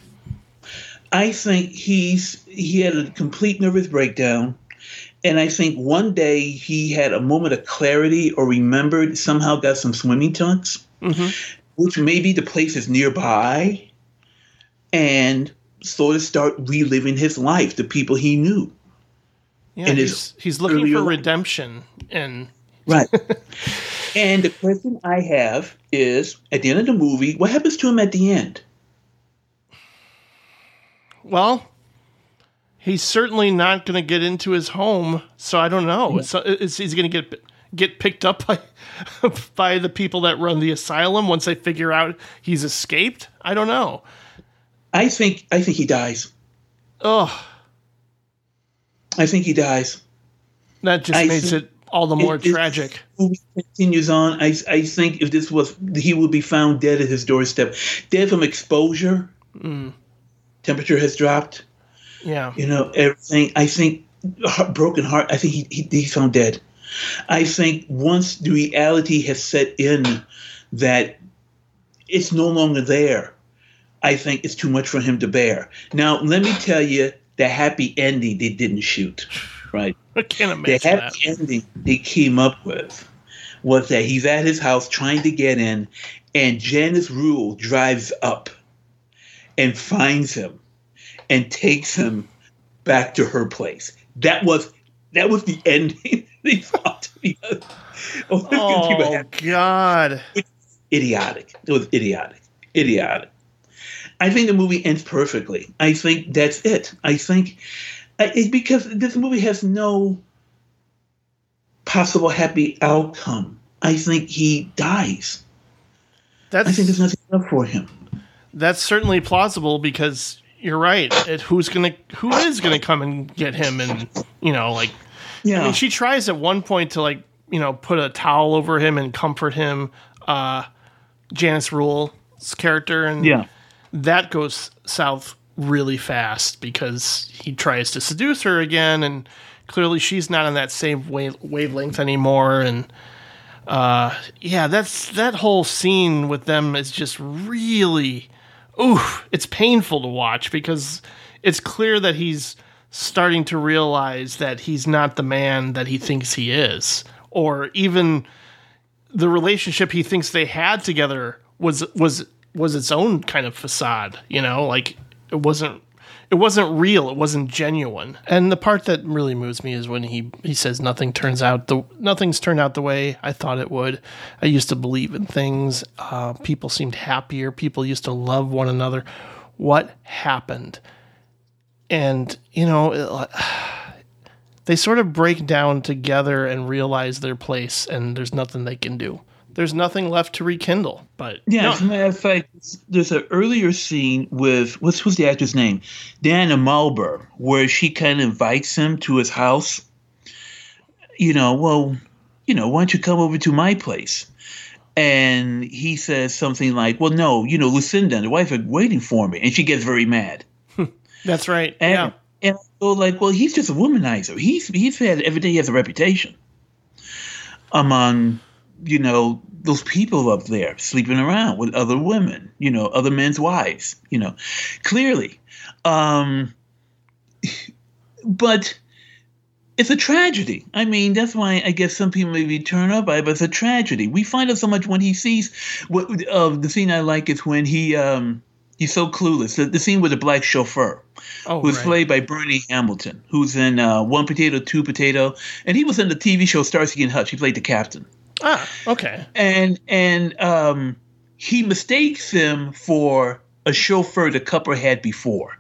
I think he's he had a complete nervous breakdown. And I think one day he had a moment of clarity or remembered somehow got some swimming trunks, mm-hmm. which maybe the place is nearby, and sort of start reliving his life, the people he knew. Yeah, And he's, he's looking for life. redemption, and Right. and the question I have is at the end of the movie, what happens to him at the end? well, he's certainly not going to get into his home. So I don't know. So is is he going to get get picked up by by the people that run the asylum once they figure out he's escaped? I don't know. I think I think he dies. Oh, I think he dies. that just I makes it all the more if tragic. continues on. I I think if this was he would be found dead at his doorstep, dead from exposure. Mm. Temperature has dropped. Yeah. You know everything. I think broken heart. I think he, he he's found dead. I think once the reality has set in that it's no longer there, I think it's too much for him to bear. Now, let me tell you the happy ending they didn't shoot, right? I can't The imagine that. happy ending they came up with was that he's at his house trying to get in, and Janice Rule drives up and finds him and takes him back to her place. That was that was the ending they thought to be. Oh, this oh, is gonna be a Oh God. idiotic. It was idiotic. Idiotic. I think the movie ends perfectly. I think that's it. I think it's because this movie has no possible happy outcome. I think he dies. That's I think there's nothing left for him. that's certainly plausible because you're right. It, who's gonna who is gonna come and get him and you know like Yeah. I mean she tries at one point to like you know put a towel over him and comfort him. Uh, Janice Rule's character and yeah. that goes south really fast because he tries to seduce her again and clearly she's not on that same wave, wavelength anymore and uh yeah that's that whole scene with them is just really oof it's painful to watch because it's clear that he's starting to realize that he's not the man that he thinks he is. Or even the relationship he thinks they had together was was was its own kind of facade you know? Like it wasn't it wasn't real. It wasn't genuine. And the part that really moves me is when he he says nothing turns out the nothing's turned out the way i thought it would. I used to believe in things. Uh, people seemed happier. People used to love one another. What happened? And you know it- they sort of break down together and realize their place and there's nothing they can do there's nothing left to rekindle but Yeah, no, as a matter of fact, there's an earlier scene with what's what's the actor's name, Diana Muldaur, where she kind of invites him to his house. You know, well, you know, why don't you come over to my place? And he says something like, "Well, no, you know, Lucinda and the wife are waiting for me," and she gets very mad. that's right And, yeah and so, like, well, he's just a womanizer. He's he's had every day he has a reputation among, you know, those people up there sleeping around with other women, you know, other men's wives, you know, clearly. Um, but it's a tragedy. I mean, that's why I guess some people maybe turn up by it, but it's a tragedy. We find out so much when he sees what uh, the scene I like is when he um he's so clueless. The, the scene with the black chauffeur oh who's right. played by Bernie Hamilton, who's in uh, One Potato, Two Potato, and he was in the TV show Starsky and Hutch. He played the captain, ah okay and and um, he mistakes him for a chauffeur the couple had before.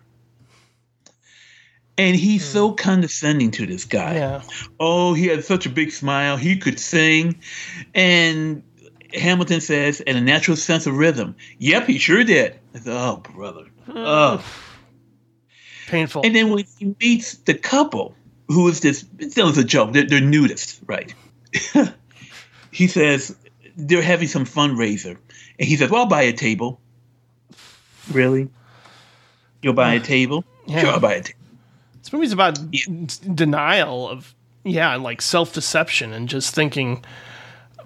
And he's so condescending to this guy. yeah Oh, he had such a big smile. He could sing. And Hamilton says, and a natural sense of rhythm. Yep, he sure did. I thought, oh, brother. Oh. painful And then when he meets the couple, who is this, it's still a joke, they're, they're nudists, right? he says, they're having some fundraiser. And he says, well, I'll buy a table. Really? You'll buy a table. Yeah. Sure, I'll buy a table. This movie's about denial of yeah, like self deception and just thinking,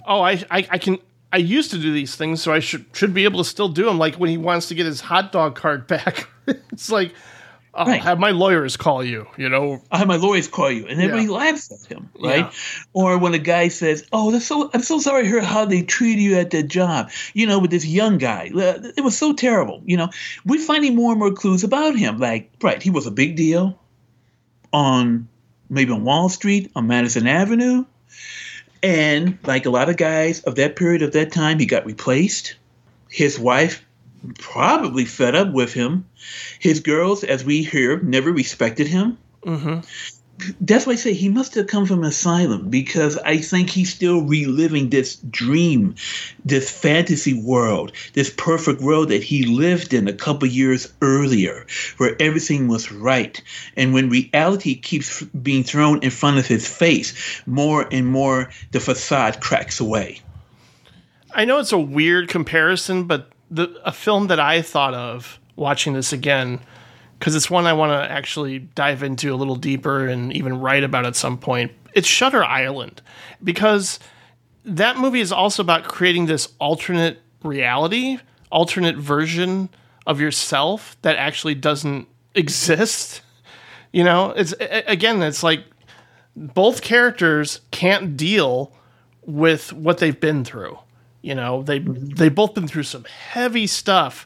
oh, I, I I can I used to do these things, so I should should be able to still do them. Like when he wants to get his hot dog cart back, it's like. I'll Right. have my lawyers call you, you know. I'll have my lawyers call you, and everybody Yeah. laughs at him, right? Yeah. Or when a guy says, "Oh, that's so I'm so sorry to hear how they treated you at that job," you know, with this young guy, Uh, it was so terrible. You know, we're finding more and more clues about him. Like, right, he was a big deal on maybe on Wall Street, on Madison Avenue, and like a lot of guys of that period of that time, he got replaced. His wife probably fed up with him. His girls, as we hear, never respected him. Mm-hmm. That's why I say he must have come from an asylum because I think he's still reliving this dream, this fantasy world, this perfect world that he lived in a couple years earlier, where everything was right. And when reality keeps being thrown in front of his face, more and more the facade cracks away. I know it's a weird comparison, but the a film that I thought of watching this again because it's one I want to actually dive into a little deeper and even write about at some point. It's Shutter Island because that movie is also about creating this alternate reality, alternate version of yourself that actually doesn't exist. You know, it's again, it's like both characters can't deal with what they've been through. You know, they they've both been through some heavy stuff,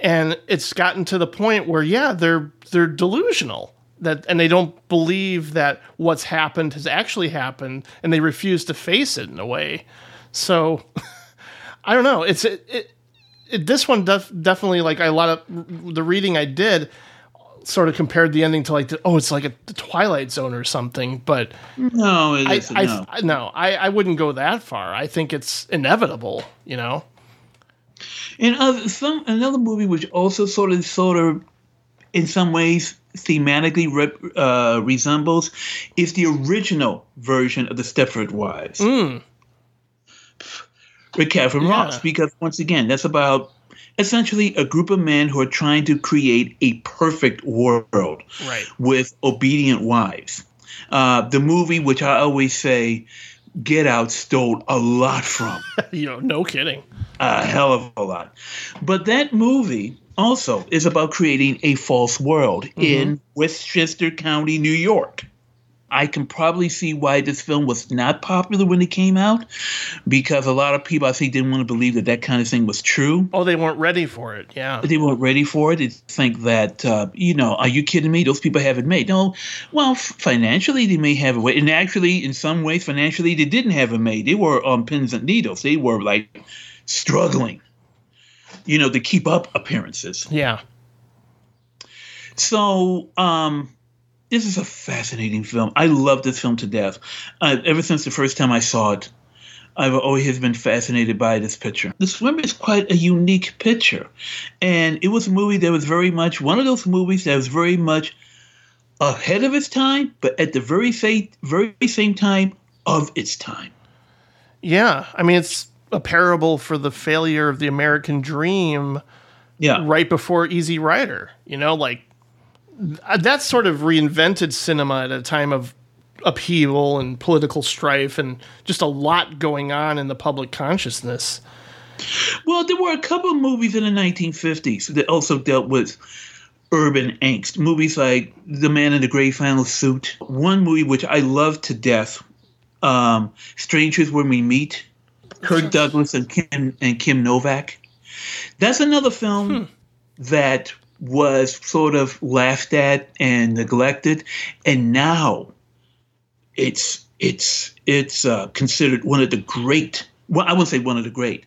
and it's gotten to the point where yeah, they're they're delusional that and they don't believe that what's happened has actually happened, and they refuse to face it in a way. So I don't know. It's it, it, it this one def, definitely like a lot of the reading I did sort of compared the ending to like the, oh it's like a the Twilight Zone or something, but No, it I, isn't. I, no. I no, I, I wouldn't go that far. I think it's inevitable, you know. And other, some another movie which also sort of sort of in some ways thematically rep, uh, resembles is the original version of the Stepford Wives Mm, with Katharine Yeah. Ross because once again that's about essentially a group of men who are trying to create a perfect world right. with obedient wives. Uh, the movie, which I always say, Get Out stole a lot from. you know, no kidding. a hell of a lot. But that movie also is about creating a false world in Westchester County, New York. I can probably see why this film was not popular when it came out because a lot of people I think didn't want to believe that that kind of thing was true. Oh, they weren't ready for it. Yeah. They weren't ready for it. They think that, uh, you know, are you kidding me? Those people have it made. No, well, f- financially they may have it made. And actually, in some ways, financially, they didn't have it made. They were on pins and needles. They were like struggling, you know, to keep up appearances. Yeah. So, um, this is a fascinating film. I love this film to death. Uh, ever since the first time I saw it, I've always been fascinated by this picture. The Swimmer is quite a unique picture. And it was a movie that was very much one of those movies that was very much ahead of its time, but at the very same, very same time of its time. Yeah. I mean, it's a parable for the failure of the American dream Yeah. right before Easy Rider. You know, like th- that's sort of reinvented cinema at a time of upheaval and political strife and just a lot going on in the public consciousness. Well, there were a couple of movies in the 1950s that also dealt with urban angst. Movies like The Man in the Gray Flannel Suit. One movie which I love to death, um, Strangers When We Meet. Kirk Douglas and Kim and Kim Novak. That's another film that was sort of laughed at and neglected, and now it's it's it's uh, considered one of the great. Well, I wouldn't say one of the great,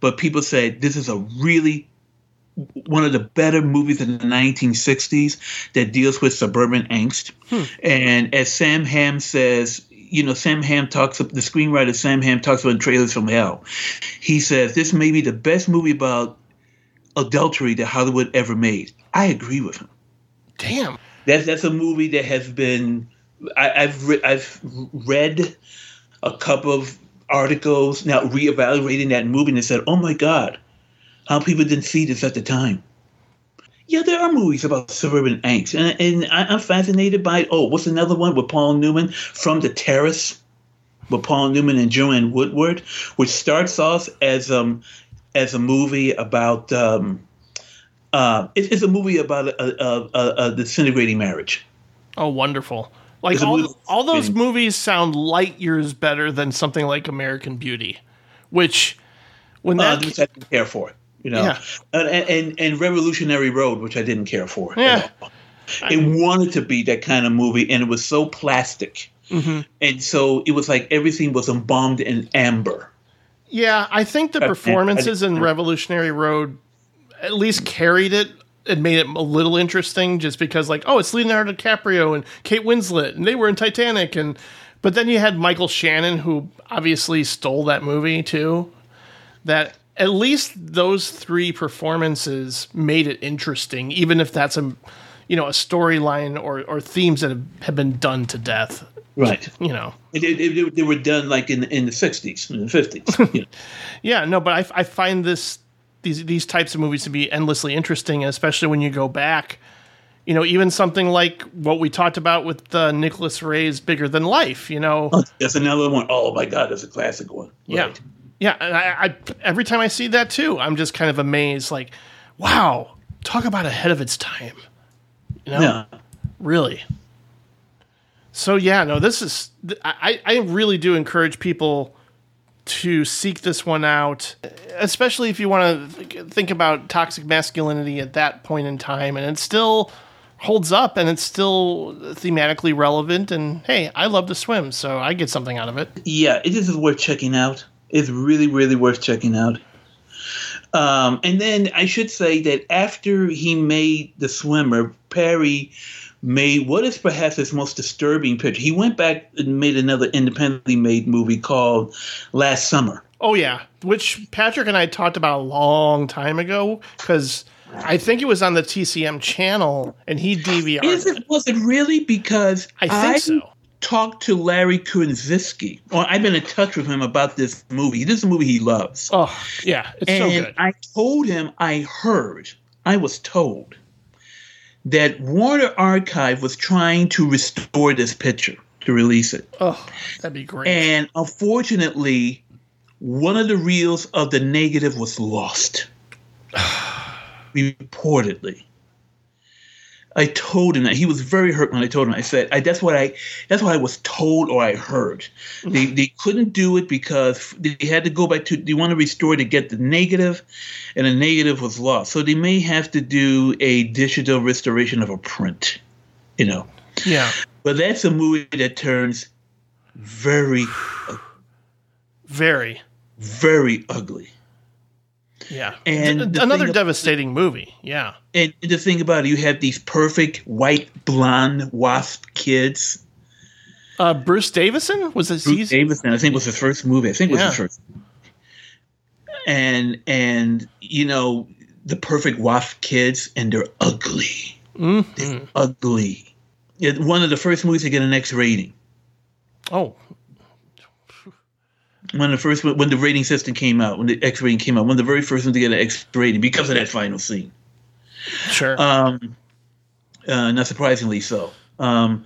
but people say this is a really one of the better movies in the 1960s that deals with suburban angst. And as Sam Hamm says, you know, Sam Hamm talks, the screenwriter Sam Hamm talks about Trailers from Hell. He says, this may be the best movie about adultery that Hollywood ever made. I agree with him. Damn. That's, that's a movie that has been, I, I've, re- I've read a couple of articles now reevaluating that movie and said, oh my God, how people didn't see this at the time. Yeah, there are movies about suburban angst, and, and I, I'm fascinated by. It. Oh, what's another one with Paul Newman from the Terrace, with Paul Newman and Joanne Woodward, which starts off as um as a movie about um uh it, it's a movie about a, a, a, a disintegrating marriage. Oh, wonderful! Like all, all those movies sound light years better than something like American Beauty, which when Uh, that which I didn't care for, you know, Yeah. and, and and Revolutionary Road, which I didn't care for. Yeah. It wanted to be that kind of movie, and it was so plastic, Mhm. and so it was like everything was embalmed in amber. Yeah, I think the performances in Revolutionary Road at least carried it and made it a little interesting just because like, oh, it's Leonardo DiCaprio and Kate Winslet and they were in Titanic and but then you had Michael Shannon who obviously stole that movie too. That at least those three performances made it interesting even if that's a you know, a storyline or or themes that have, have been done to death. Right. You know. It, it, it- they were done like in in the sixties, in the fifties. you know. Yeah, no, but I, I find this these these types of movies to be endlessly interesting, especially when you go back. You know, even something like what we talked about with uh, Nicholas Ray's "Bigger Than Life." You know, That's another one. Oh my God, that's a classic one. yeah, yeah. And I, I every time I see that too, I'm just kind of amazed. Like, wow, talk about ahead of its time. You know, Yeah. really. So yeah, no, this is I, I really do encourage people to seek this one out, especially if you want to think about toxic masculinity at that point in time, and it still holds up and it's still thematically relevant. And hey, I love to swim, so I get something out of it. Yeah, it is worth checking out. It's really, really worth checking out. Um, and then I should say that after he made The Swimmer, Perry made what is perhaps his most disturbing picture. He went back and made another independently made movie called Last Summer. Oh yeah, which Patrick and I talked about a long time ago because I think it was on the TCM channel and he DVR'd Is it was it really? Because I think so. Talked to Larry Karaszewski. Or I've been in touch with him about this movie. This is a movie he loves. Oh yeah, it's and so good. I told him I heard, I was told that Warner Archive was trying to restore this picture to release it. Oh, that'd be great. And unfortunately, one of the reels of the negative was lost. Reportedly. I told him that he was very hurt when I told him. I said, I, "That's what I, that's what I was told or I heard. Mm-hmm. They, they couldn't do it because they had to go back to. They want to restore to get the negative, and the negative was lost. So they may have to do a digital restoration of a print, you know. yeah, But that's a movie that turns very, very. very ugly. Yeah, And D- another devastating movie. Yeah, And the thing about it, you have these perfect white blonde wasp kids. uh, Bruce Davison was this? Bruce he's- Davison, I think, was his first movie. I think it was his first. And and you know the perfect wasp kids, and they're ugly, Mhm. They're ugly. One of the first movies to get an X rating. Oh, One of the first when the rating system came out, when the X rating came out, one of the very first ones to get an X rating because of that final scene. sure. Um, uh, not surprisingly so. Um,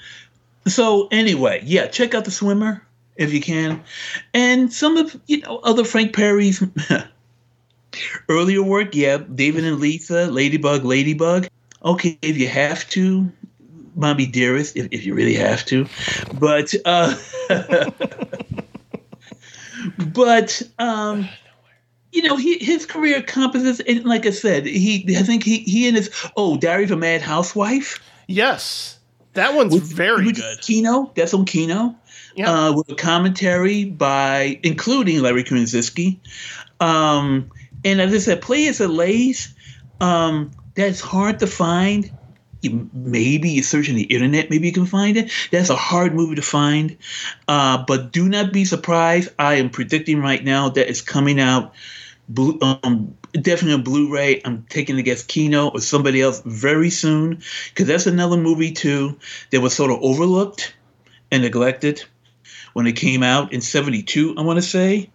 so anyway, yeah, check out the swimmer if you can, and some of you know other Frank Perry's earlier work. Yeah, David and Lisa, Ladybug, Ladybug. Okay, if you have to, Mommy Dearest, if, if you really have to, but uh, but um you know, he, his career encompasses, and like I said, he I think he he and his oh, Diary of a Mad Housewife, yes, that one's very which good. Kino, that's on Kino, Yeah. uh, with a commentary by including Larry Karaszewski, um, and as I said, Play as a Lays, um, that's hard to find. Maybe you search on the internet, maybe you can find it. That's a hard movie to find, uh, but do not be surprised. I am predicting right now that it's coming out um, definitely on Blu-ray. I'm taking to guess Kino or somebody else very soon because that's another movie too that was sort of overlooked and neglected when it came out in '72. I want to say,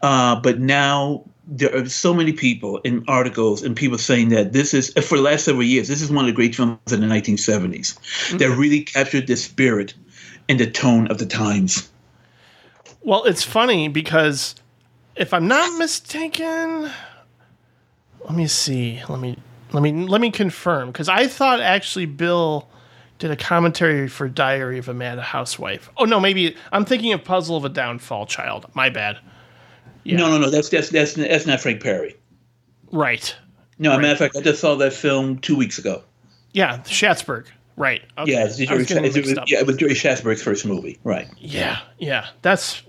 uh, but now there are so many people in articles and people saying that this is for the last several years. This is one of the great films in the 1970s mm-hmm. that really captured the spirit and the tone of the times. Well, it's funny because if I'm not mistaken, let me see. Let me let me let me confirm because I thought actually Bill did a commentary for Diary of a Mad Housewife. Oh no, maybe I'm thinking of Puzzle of a Downfall Child. My bad. Yeah. No, no, no. That's that's that's that's not Frank Perry. Right. No, a matter of fact, I just saw that film two weeks ago. Yeah, Schatzberg. Right. Okay. Yeah, it's, I was getting it's, it's, yeah, it was Jerry Schatzberg's first movie. Right. Yeah, yeah. That's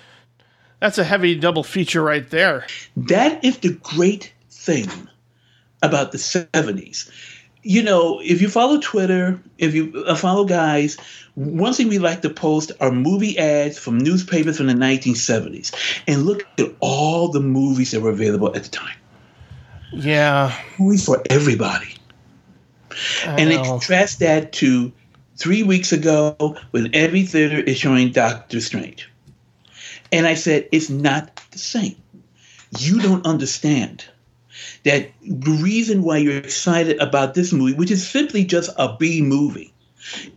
that's a heavy double feature right there. That is the great thing about the 70s. You know, if you follow Twitter, if you uh, follow guys, one thing we like to post are movie ads from newspapers from the 1970s. And look at all the movies that were available at the time. Yeah. Movies for everybody. I and then know. contrast that to three weeks ago when every theater is showing Doctor Strange. And I said, it's not the same. You don't understand that the reason why you're excited about this movie, which is simply just a B movie,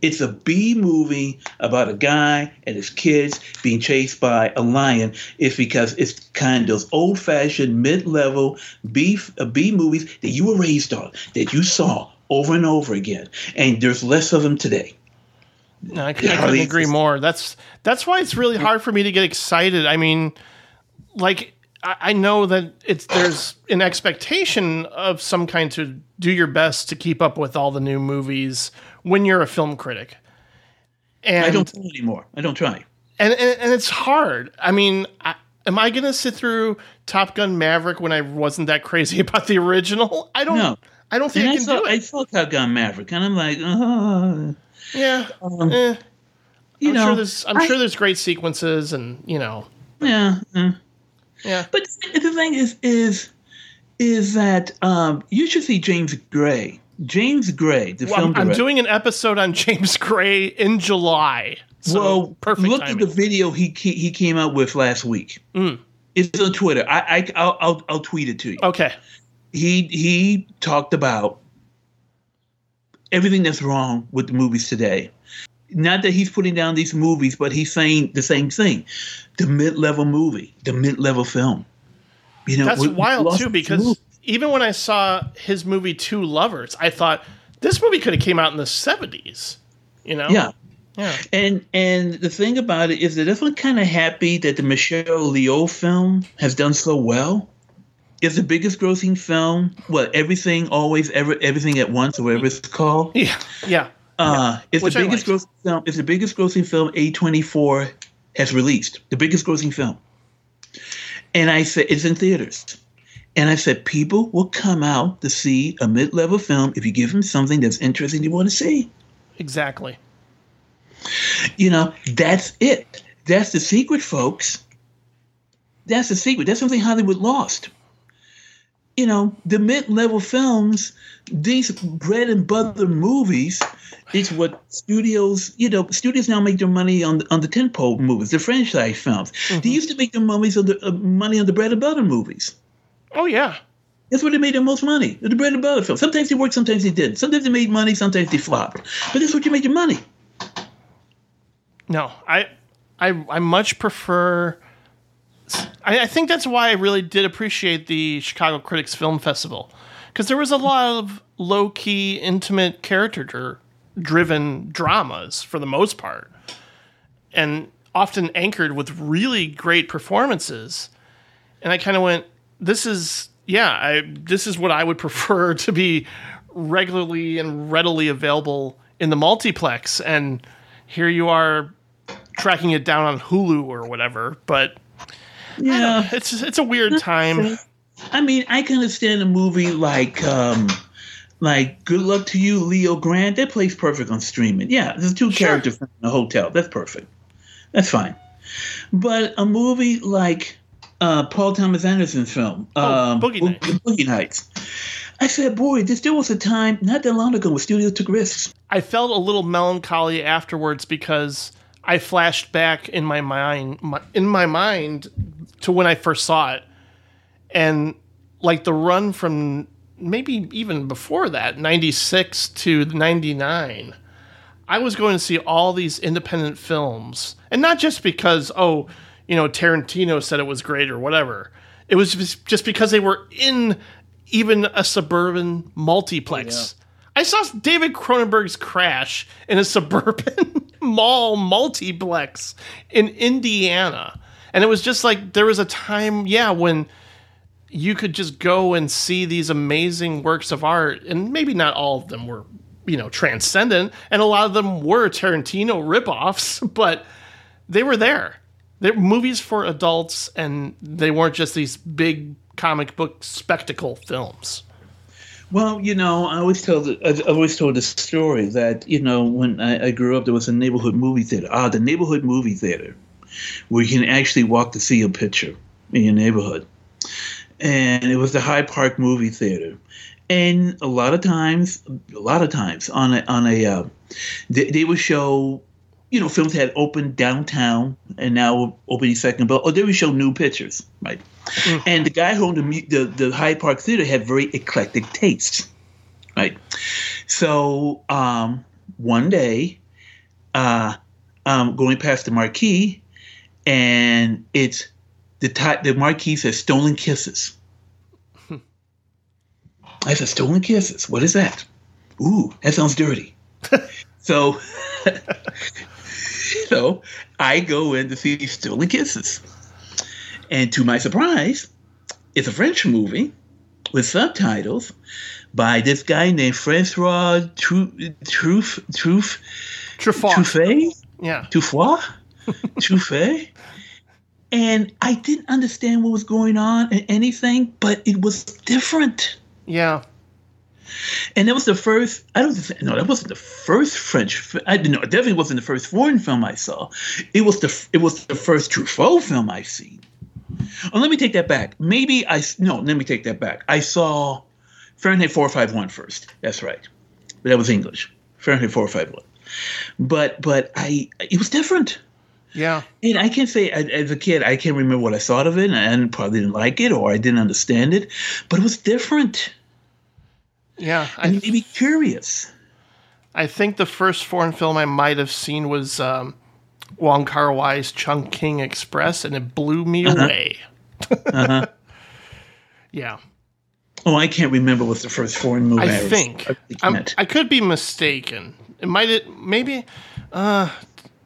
it's a B movie about a guy and his kids being chased by a lion. Is because it's kind of those old-fashioned mid-level B uh, B movies that you were raised on, that you saw over and over again, and there's less of them today. No, I, I couldn't agree more. That's that's why it's really hard for me to get excited. I mean, like I, know that it's there's an expectation of some kind to do your best to keep up with all the new movies when you're a film critic. And I don't try anymore. I don't try. and and, and it's hard. I mean, I, am I going to sit through Top Gun Maverick when I wasn't that crazy about the original? I don't. No. I don't think And I I can saw, do it. I saw Top Gun Maverick, and I'm like, oh, yeah. um, Eh. you I'm know, sure there's. I'm I- sure there's great sequences, and you know. yeah. uh. Yeah. But the thing is, is, is that um, you should see James Gray. James Gray, the Well, film I'm, I'm doing an episode on James Gray in July. So well, perfect look timing. at the video he he he came out with last week. Mm. It's on Twitter. I, I I'll, I'll I'll tweet it to you. Okay. He he talked about everything that's wrong with the movies today. Not that he's putting down these movies, but he's saying the same thing: the mid-level movie, the mid-level film. You know, That's we- wild too, because even when I saw his movie Two Lovers, I thought this movie could have came out in the 70s. You know? yeah. Yeah. And and the thing about it is that I'm kind of happy that the Michelle Yeoh film has done so well. It's the biggest grossing film. What everything, always, ever, everything at once, or whatever it's called. Yeah. Yeah. Uh, it's Which the biggest grossing film. It's the biggest grossing film A24 has released. The biggest grossing film. And I said it's in theaters. And I said people will come out to see a mid-level film if you give them something that's interesting they want to see. Exactly. You know, that's it. That's the secret, folks. That's the secret. That's something Hollywood lost. You know, the mid-level films, these bread and butter movies, it's what studios, you know, studios now make their money on the, on the tentpole movies, the franchise films. They used to make their movies on the uh, money on the bread and butter movies. Oh yeah. That's where they made their most money. The bread and butter films. Sometimes they worked, sometimes they didn't. Sometimes they made money, sometimes they flopped. But that's what you made your money. No, I, I, I much prefer. I, I think that's why I really did appreciate the Chicago Critics Film Festival, because there was a lot of low key, intimate, character driven dramas for the most part, and often anchored with really great performances. And I kind of went, "This is yeah, I this is what I would prefer to be regularly and readily available in the multiplex." And here you are tracking it down on Hulu or whatever. But Yeah. it's it's a weird time. I mean, I can understand a movie like um like Good Luck to You, Leo Grande. That plays perfect on streaming. Yeah, there's two characters in a hotel. That's perfect. That's fine. But a movie like uh, Paul Thomas Anderson's film, um, Boogie Nights. Boogie Nights. I said, boy, this there was a time not that long ago where studios took risks. I felt a little melancholy afterwards because I flashed back in my mind my, in my mind to when I first saw it, and like the run from maybe even before that, 96 to 99, I was going to see all these independent films. And not just because, oh, you know, Tarantino said it was great or whatever. It was just, just because they were in even a suburban multiplex. I saw David Cronenberg's Crash in a suburban mall multiplex in Indiana. And it was just like there was a time, yeah, when you could just go and see these amazing works of art, and maybe not all of them were, you know, transcendent, and a lot of them were Tarantino ripoffs, but they were there. They're movies for adults, and they weren't just these big comic book spectacle films. Well, you know, I always tell the, I always told the story that you know when I, I grew up, there was a neighborhood movie theater. Ah, the neighborhood movie theater, where you can actually walk to see a picture in your neighborhood, and it was the Hyde Park movie theater. And a lot of times, a lot of times on a on a, uh, they, they would show, you know, films had opened downtown and now opening second, but or they would show new pictures, right? And the guy who owned the, the the Hyde Park Theater had very eclectic tastes, right? So um, one day, uh, um, going past the marquee, and it's the ti- the marquee says "Stolen Kisses." I said, "Stolen Kisses? What is that?" Ooh, that sounds dirty. so, you know, I go in to see "Stolen Kisses." And to my surprise, it's a French movie with subtitles by this guy named Francois Truf Truf Truf Truffaut. Truffet Yeah. Truffaut Truffet. And I didn't understand what was going on and anything, but it was different. Yeah. And that was the first. I don't think, no, that wasn't the first French. I didn't know. It definitely wasn't the first foreign film I saw. It was the it was the first Truffaut film I've seen. Oh, let me take that back. Maybe I, no. Let me take that back. I saw Fahrenheit 451 first. That's right. But that was English. Fahrenheit 451. But but I it was different. Yeah. And I can't say as, as a kid I can't remember what I thought of it, and I probably didn't like it or I didn't understand it, but it was different. Yeah. And I, made me curious. I think the first foreign film I might have seen was um, Wong Kar Wai's Chungking Express, and it blew me away. Uh-huh. Yeah. Oh, I can't remember what's the first foreign movie. I. I think I'm. I could be mistaken. It might it maybe uh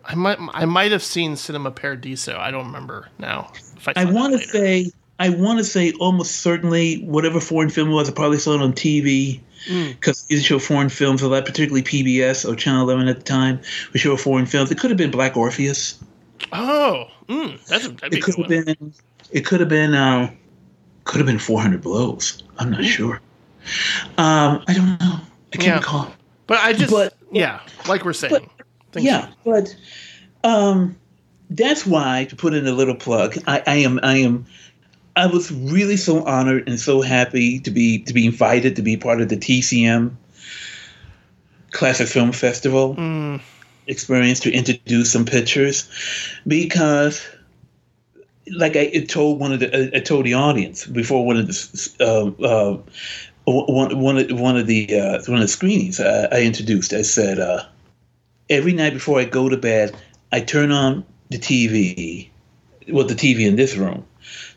I might I might have seen Cinema Paradiso. I don't remember now. If I, I want to say, I want to say almost certainly whatever foreign film was, I probably saw it on TV Mm. because they show foreign films a lot, particularly PBS or Channel 11 at the time. We show foreign films. It could have been Black Orpheus. Oh, mm, that's a, that'd be a It could have one. been. It could have been. Uh, could have been 400 Blows. I'm not sure. Um, I don't know. I can't Yeah. recall. But I just but- yeah, like we're saying. Things- yeah, but um, that's why to put in a little plug, I, I am I am I was really so honored and so happy to be to be invited to be part of the TCM Classic Film Festival Mm, experience to introduce some pictures because like I told one of the I told the audience before one of the uh, uh, one one of one of the uh, one of the screenings I, I introduced. I said uh, every night before I go to bed, I turn on the TV, well, the TV in this room,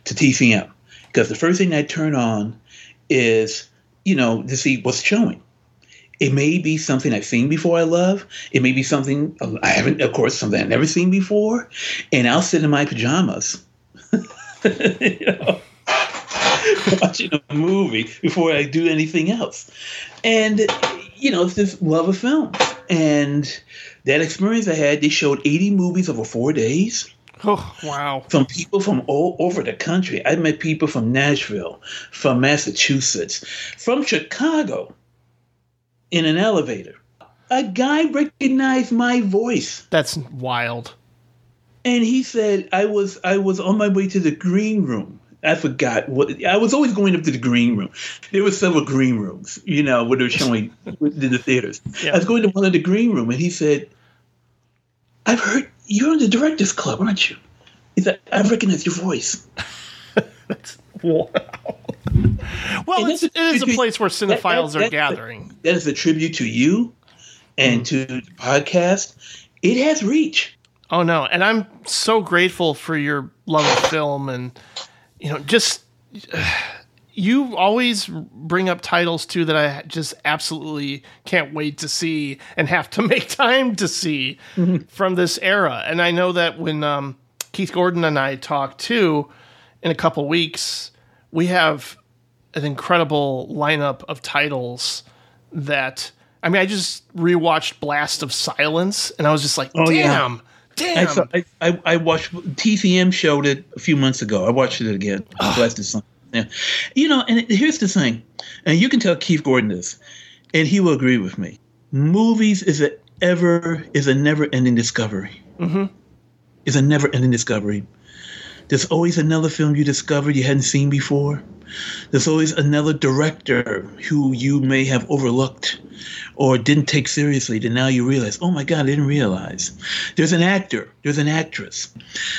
to TCM because the first thing I turn on is you know to see what's showing. It may be something I've seen before I love. It may be something I haven't, of course, something I've never seen before. And I'll sit in my pajamas, know, watching a movie before I do anything else. And, you know, it's this love of film. And that experience I had, they showed 80 movies over four days oh wow. from people from all over the country. I met people from Nashville, from Massachusetts, from Chicago in an elevator. A guy recognized my voice That's wild. and he said I was I was on my way to the green room. I forgot what I was always going up to the green room. There were several green rooms, you know, where they were showing in the theaters. Yeah. I was going to one of the green room and he said, I've heard you're in the directors club, aren't you? I recognize your voice. That's Wow. Well, it's, it is a place where cinephiles that- are that- gathering. That is a tribute to you and to the podcast. It has reach. Oh no, and I'm so grateful for your love of film and you know just you always bring up titles too that I just absolutely can't wait to see and have to make time to see from this era. And I know that when um, Keith Gordon and I talk too in a couple weeks, we have an incredible lineup of titles that I mean I just rewatched Blast of Silence and I was just like, Oh, yeah. damn, damn. I, saw, I, I, I watched TCM showed it a few months ago. I watched it again. Blessed is something. Yeah. You know, and here's the thing, and you can tell Keith Gordon this, and he will agree with me. Movies is a ever is a never ending discovery. Mhm. Is a never ending discovery. There's always another film you discovered you hadn't seen before. There's always another director who you may have overlooked or didn't take seriously that now you realize, oh my God, I didn't realize. There's an actor, there's an actress.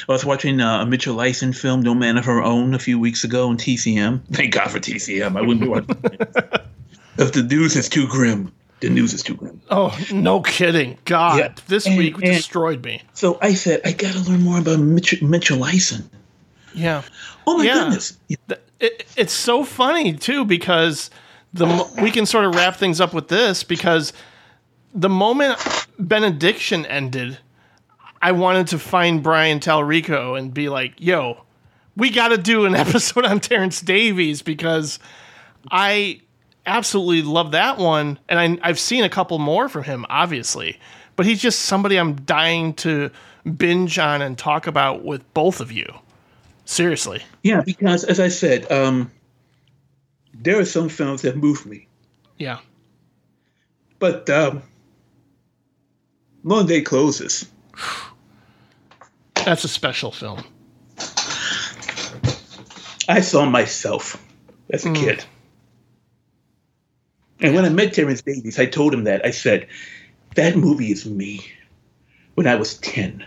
I was watching uh, a Mitchell Leisen film, No Man of Her Own, a few weeks ago on TCM. Thank God for TCM. I wouldn't be watching it. If the news is too grim, the news is too grim. Oh, no kidding. God, Yeah. this And- week and- destroyed me. So I said, I got to learn more about Mitchell, Mitchell Leisen. Yeah. Oh my Yeah. goodness. It, it's so funny too because the we can sort of wrap things up with this because the moment benediction ended, I wanted to find Brian Tallerico and be like, "Yo, we got to do an episode on Terence Davies because I absolutely love that one, and I, I've seen a couple more from him, obviously, but he's just somebody I'm dying to binge on and talk about with both of you. Seriously, Yeah, because as I said, um, there are some films that move me. yeah. But um, Long Day Closes. That's a special film. I saw myself as a kid. And when I met Terence Davies, I told him that. I said, that movie is me when I was 10.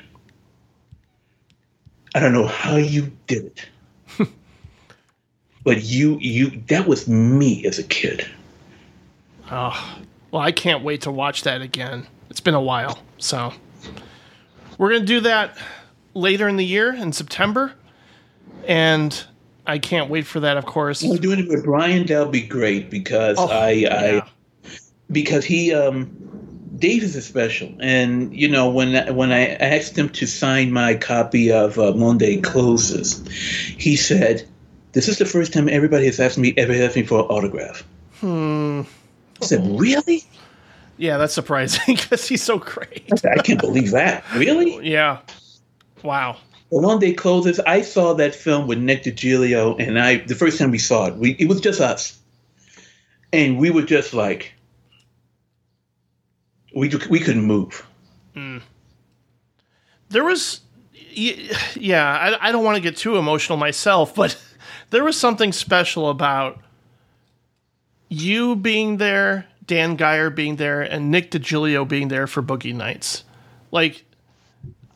I don't know how you did it. but you you that was me as a kid. Oh, well, I can't wait to watch that again. It's been a while, so we're gonna do that later in the year in September, and I can't wait for that. Of course, We're doing it with Brian. That'll be great because Oh, I, I because he um Davies is special, and you know when when I asked him to sign my copy of uh, Long Day Closes, he said, "This is the first time everybody has asked me ever asked me for an autograph." Hmm. I said, "Really? Yeah, that's surprising because he's so great. I, said, I can't believe that. Really?" Yeah. Wow. Long Day Closes. I saw that film with Nick DiGilio, and I the first time we saw it, we it was just us, and we were just like, we we couldn't move. Hmm. There was, yeah, I, I don't want to get too emotional myself, but there was something special about you being there, Dan Geyer being there, and Nick DiGilio being there for Boogie Nights. Like,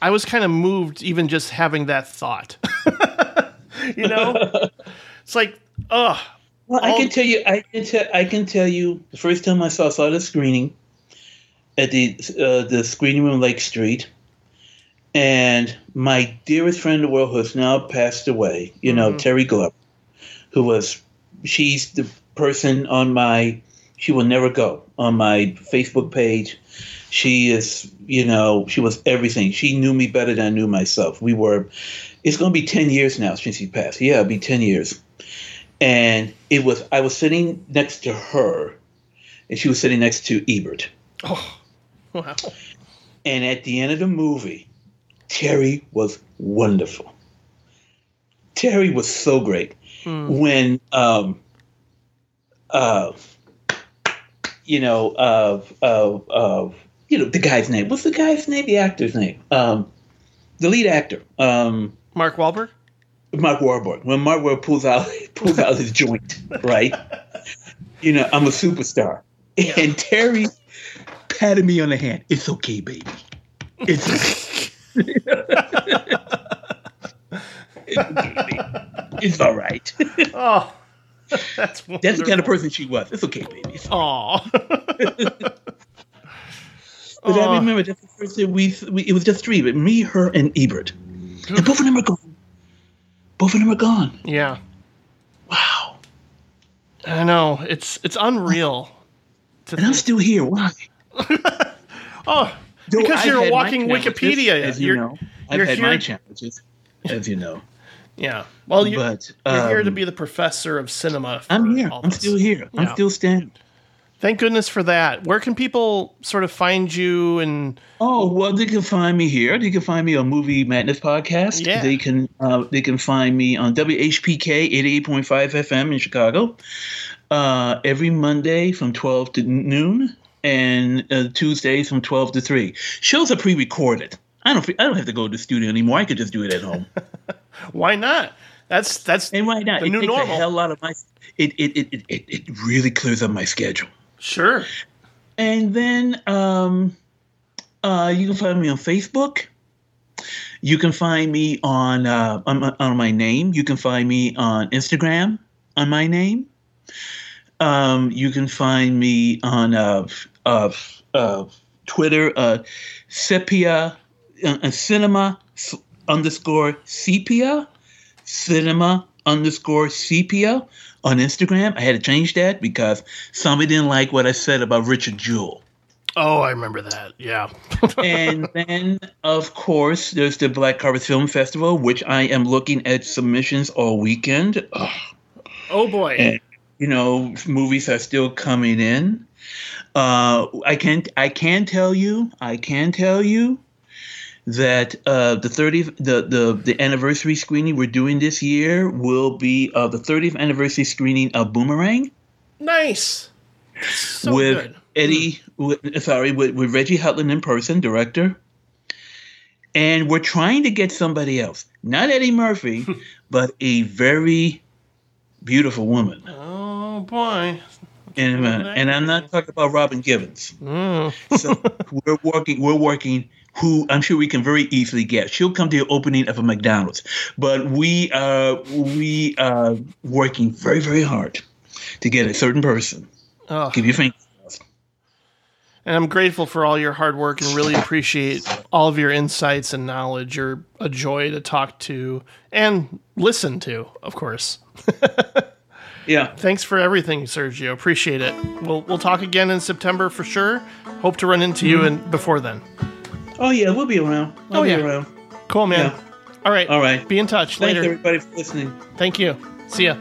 I was kind of moved even just having that thought. you know? it's like, ugh. Well, I can tell you, I can tell, I can tell you, the first time I saw saw the screening at the uh, the screening room Lake Street, and my dearest friend in the world who has now passed away, you know, Terry Glover, who was, she's the person on my, she will never go on my Facebook page. She is, you know, she was everything. She knew me better than I knew myself. We were, it's going to be 10 years now since she passed. Yeah, it'll be 10 years and it was I was sitting next to her, and she was sitting next to Ebert. Oh, wow. And at the end of the movie, Terry was wonderful. Terry was so great. When um uh you know uh uh uh you know the guy's name. What's the guy's name? The actor's name. Um the lead actor. Um Mark Wahlberg? Mark Wahlberg. When Mark Wahlberg pulls out pulls out his joint, right? You know, I'm a superstar. And Terry patted me on the hand. It's okay, baby. It's okay. It's okay, baby. it's all right. Oh, that's That's the kind of person she was. It's okay, baby. It's Aw. But Aw. I remember that's the first thing we, we it was just three, but me, her, and Ebert, and both of them are gone. Both of them are gone. yeah. Wow. I know. It's it's unreal. And I'm still here. Why? oh, because I've you're a had my walking Wikipedia. as you You're- know. I've had here- my challenges, as you know. Yeah. Well, you, but you're here to um, be the professor of cinema. I'm here. I'm still here. I'm still standing. Thank goodness for that. Where can people sort of find you and Oh well, they can find me here. They can find me on Movie Madness podcast. Yeah. They can uh, they can find me on WHPK eighty eight point five FM in Chicago uh, every Monday from twelve to noon, and uh, Tuesdays from twelve to three. Shows are pre recorded. I don't I don't have to go to the studio anymore. I could just do it at home. why not? That's that's and why not? The it new takes normal. a hell lot of my. It it, it, it, it it really clears up my schedule. sure. And then um, uh, you can find me on Facebook. You can find me on, uh, on on my name. You can find me on Instagram on my name. Um, you can find me on uh, uh, uh, Twitter, uh, sepia, uh, uh, cinema s- underscore sepia, cinema underscore sepia on Instagram. I had to change that because somebody didn't like what I said about Richard Jewell. Oh, I remember that. Yeah. and then, of course, there's the Black Carpet Film Festival, which I am looking at submissions all weekend. Ugh. Oh boy. And, you know, movies are still coming in. Uh, I can I can tell you, I can tell you that uh, the 30th the, the the anniversary screening we're doing this year will be uh, the 30th anniversary screening of Boomerang Nice. So with good. Eddie, with, sorry, with, with Reggie Hudlin in person, director. And we're trying to get somebody else, not Eddie Murphy, but a very beautiful woman. Oh boy. And, uh, and I'm not talking about Robin Givens. Mm. So we're working. We're working. Who I'm sure we can very easily get. She'll come to the opening of a McDonald's, but we are we are working very very hard to get a certain person. Oh. Give you fingers. And I'm grateful for all your hard work and really appreciate all of your insights and knowledge. You're a joy to talk to and listen to, of course. Yeah. Thanks for everything, Sergio. Appreciate it. We'll we'll talk again in September for sure. Hope to run into you mm-hmm. and before then. Oh yeah, we'll be around. I'll Oh, be yeah. around. Cool, man. Yeah. All right. All right. Be in touch Thanks later. everybody for listening. Thank you. See ya.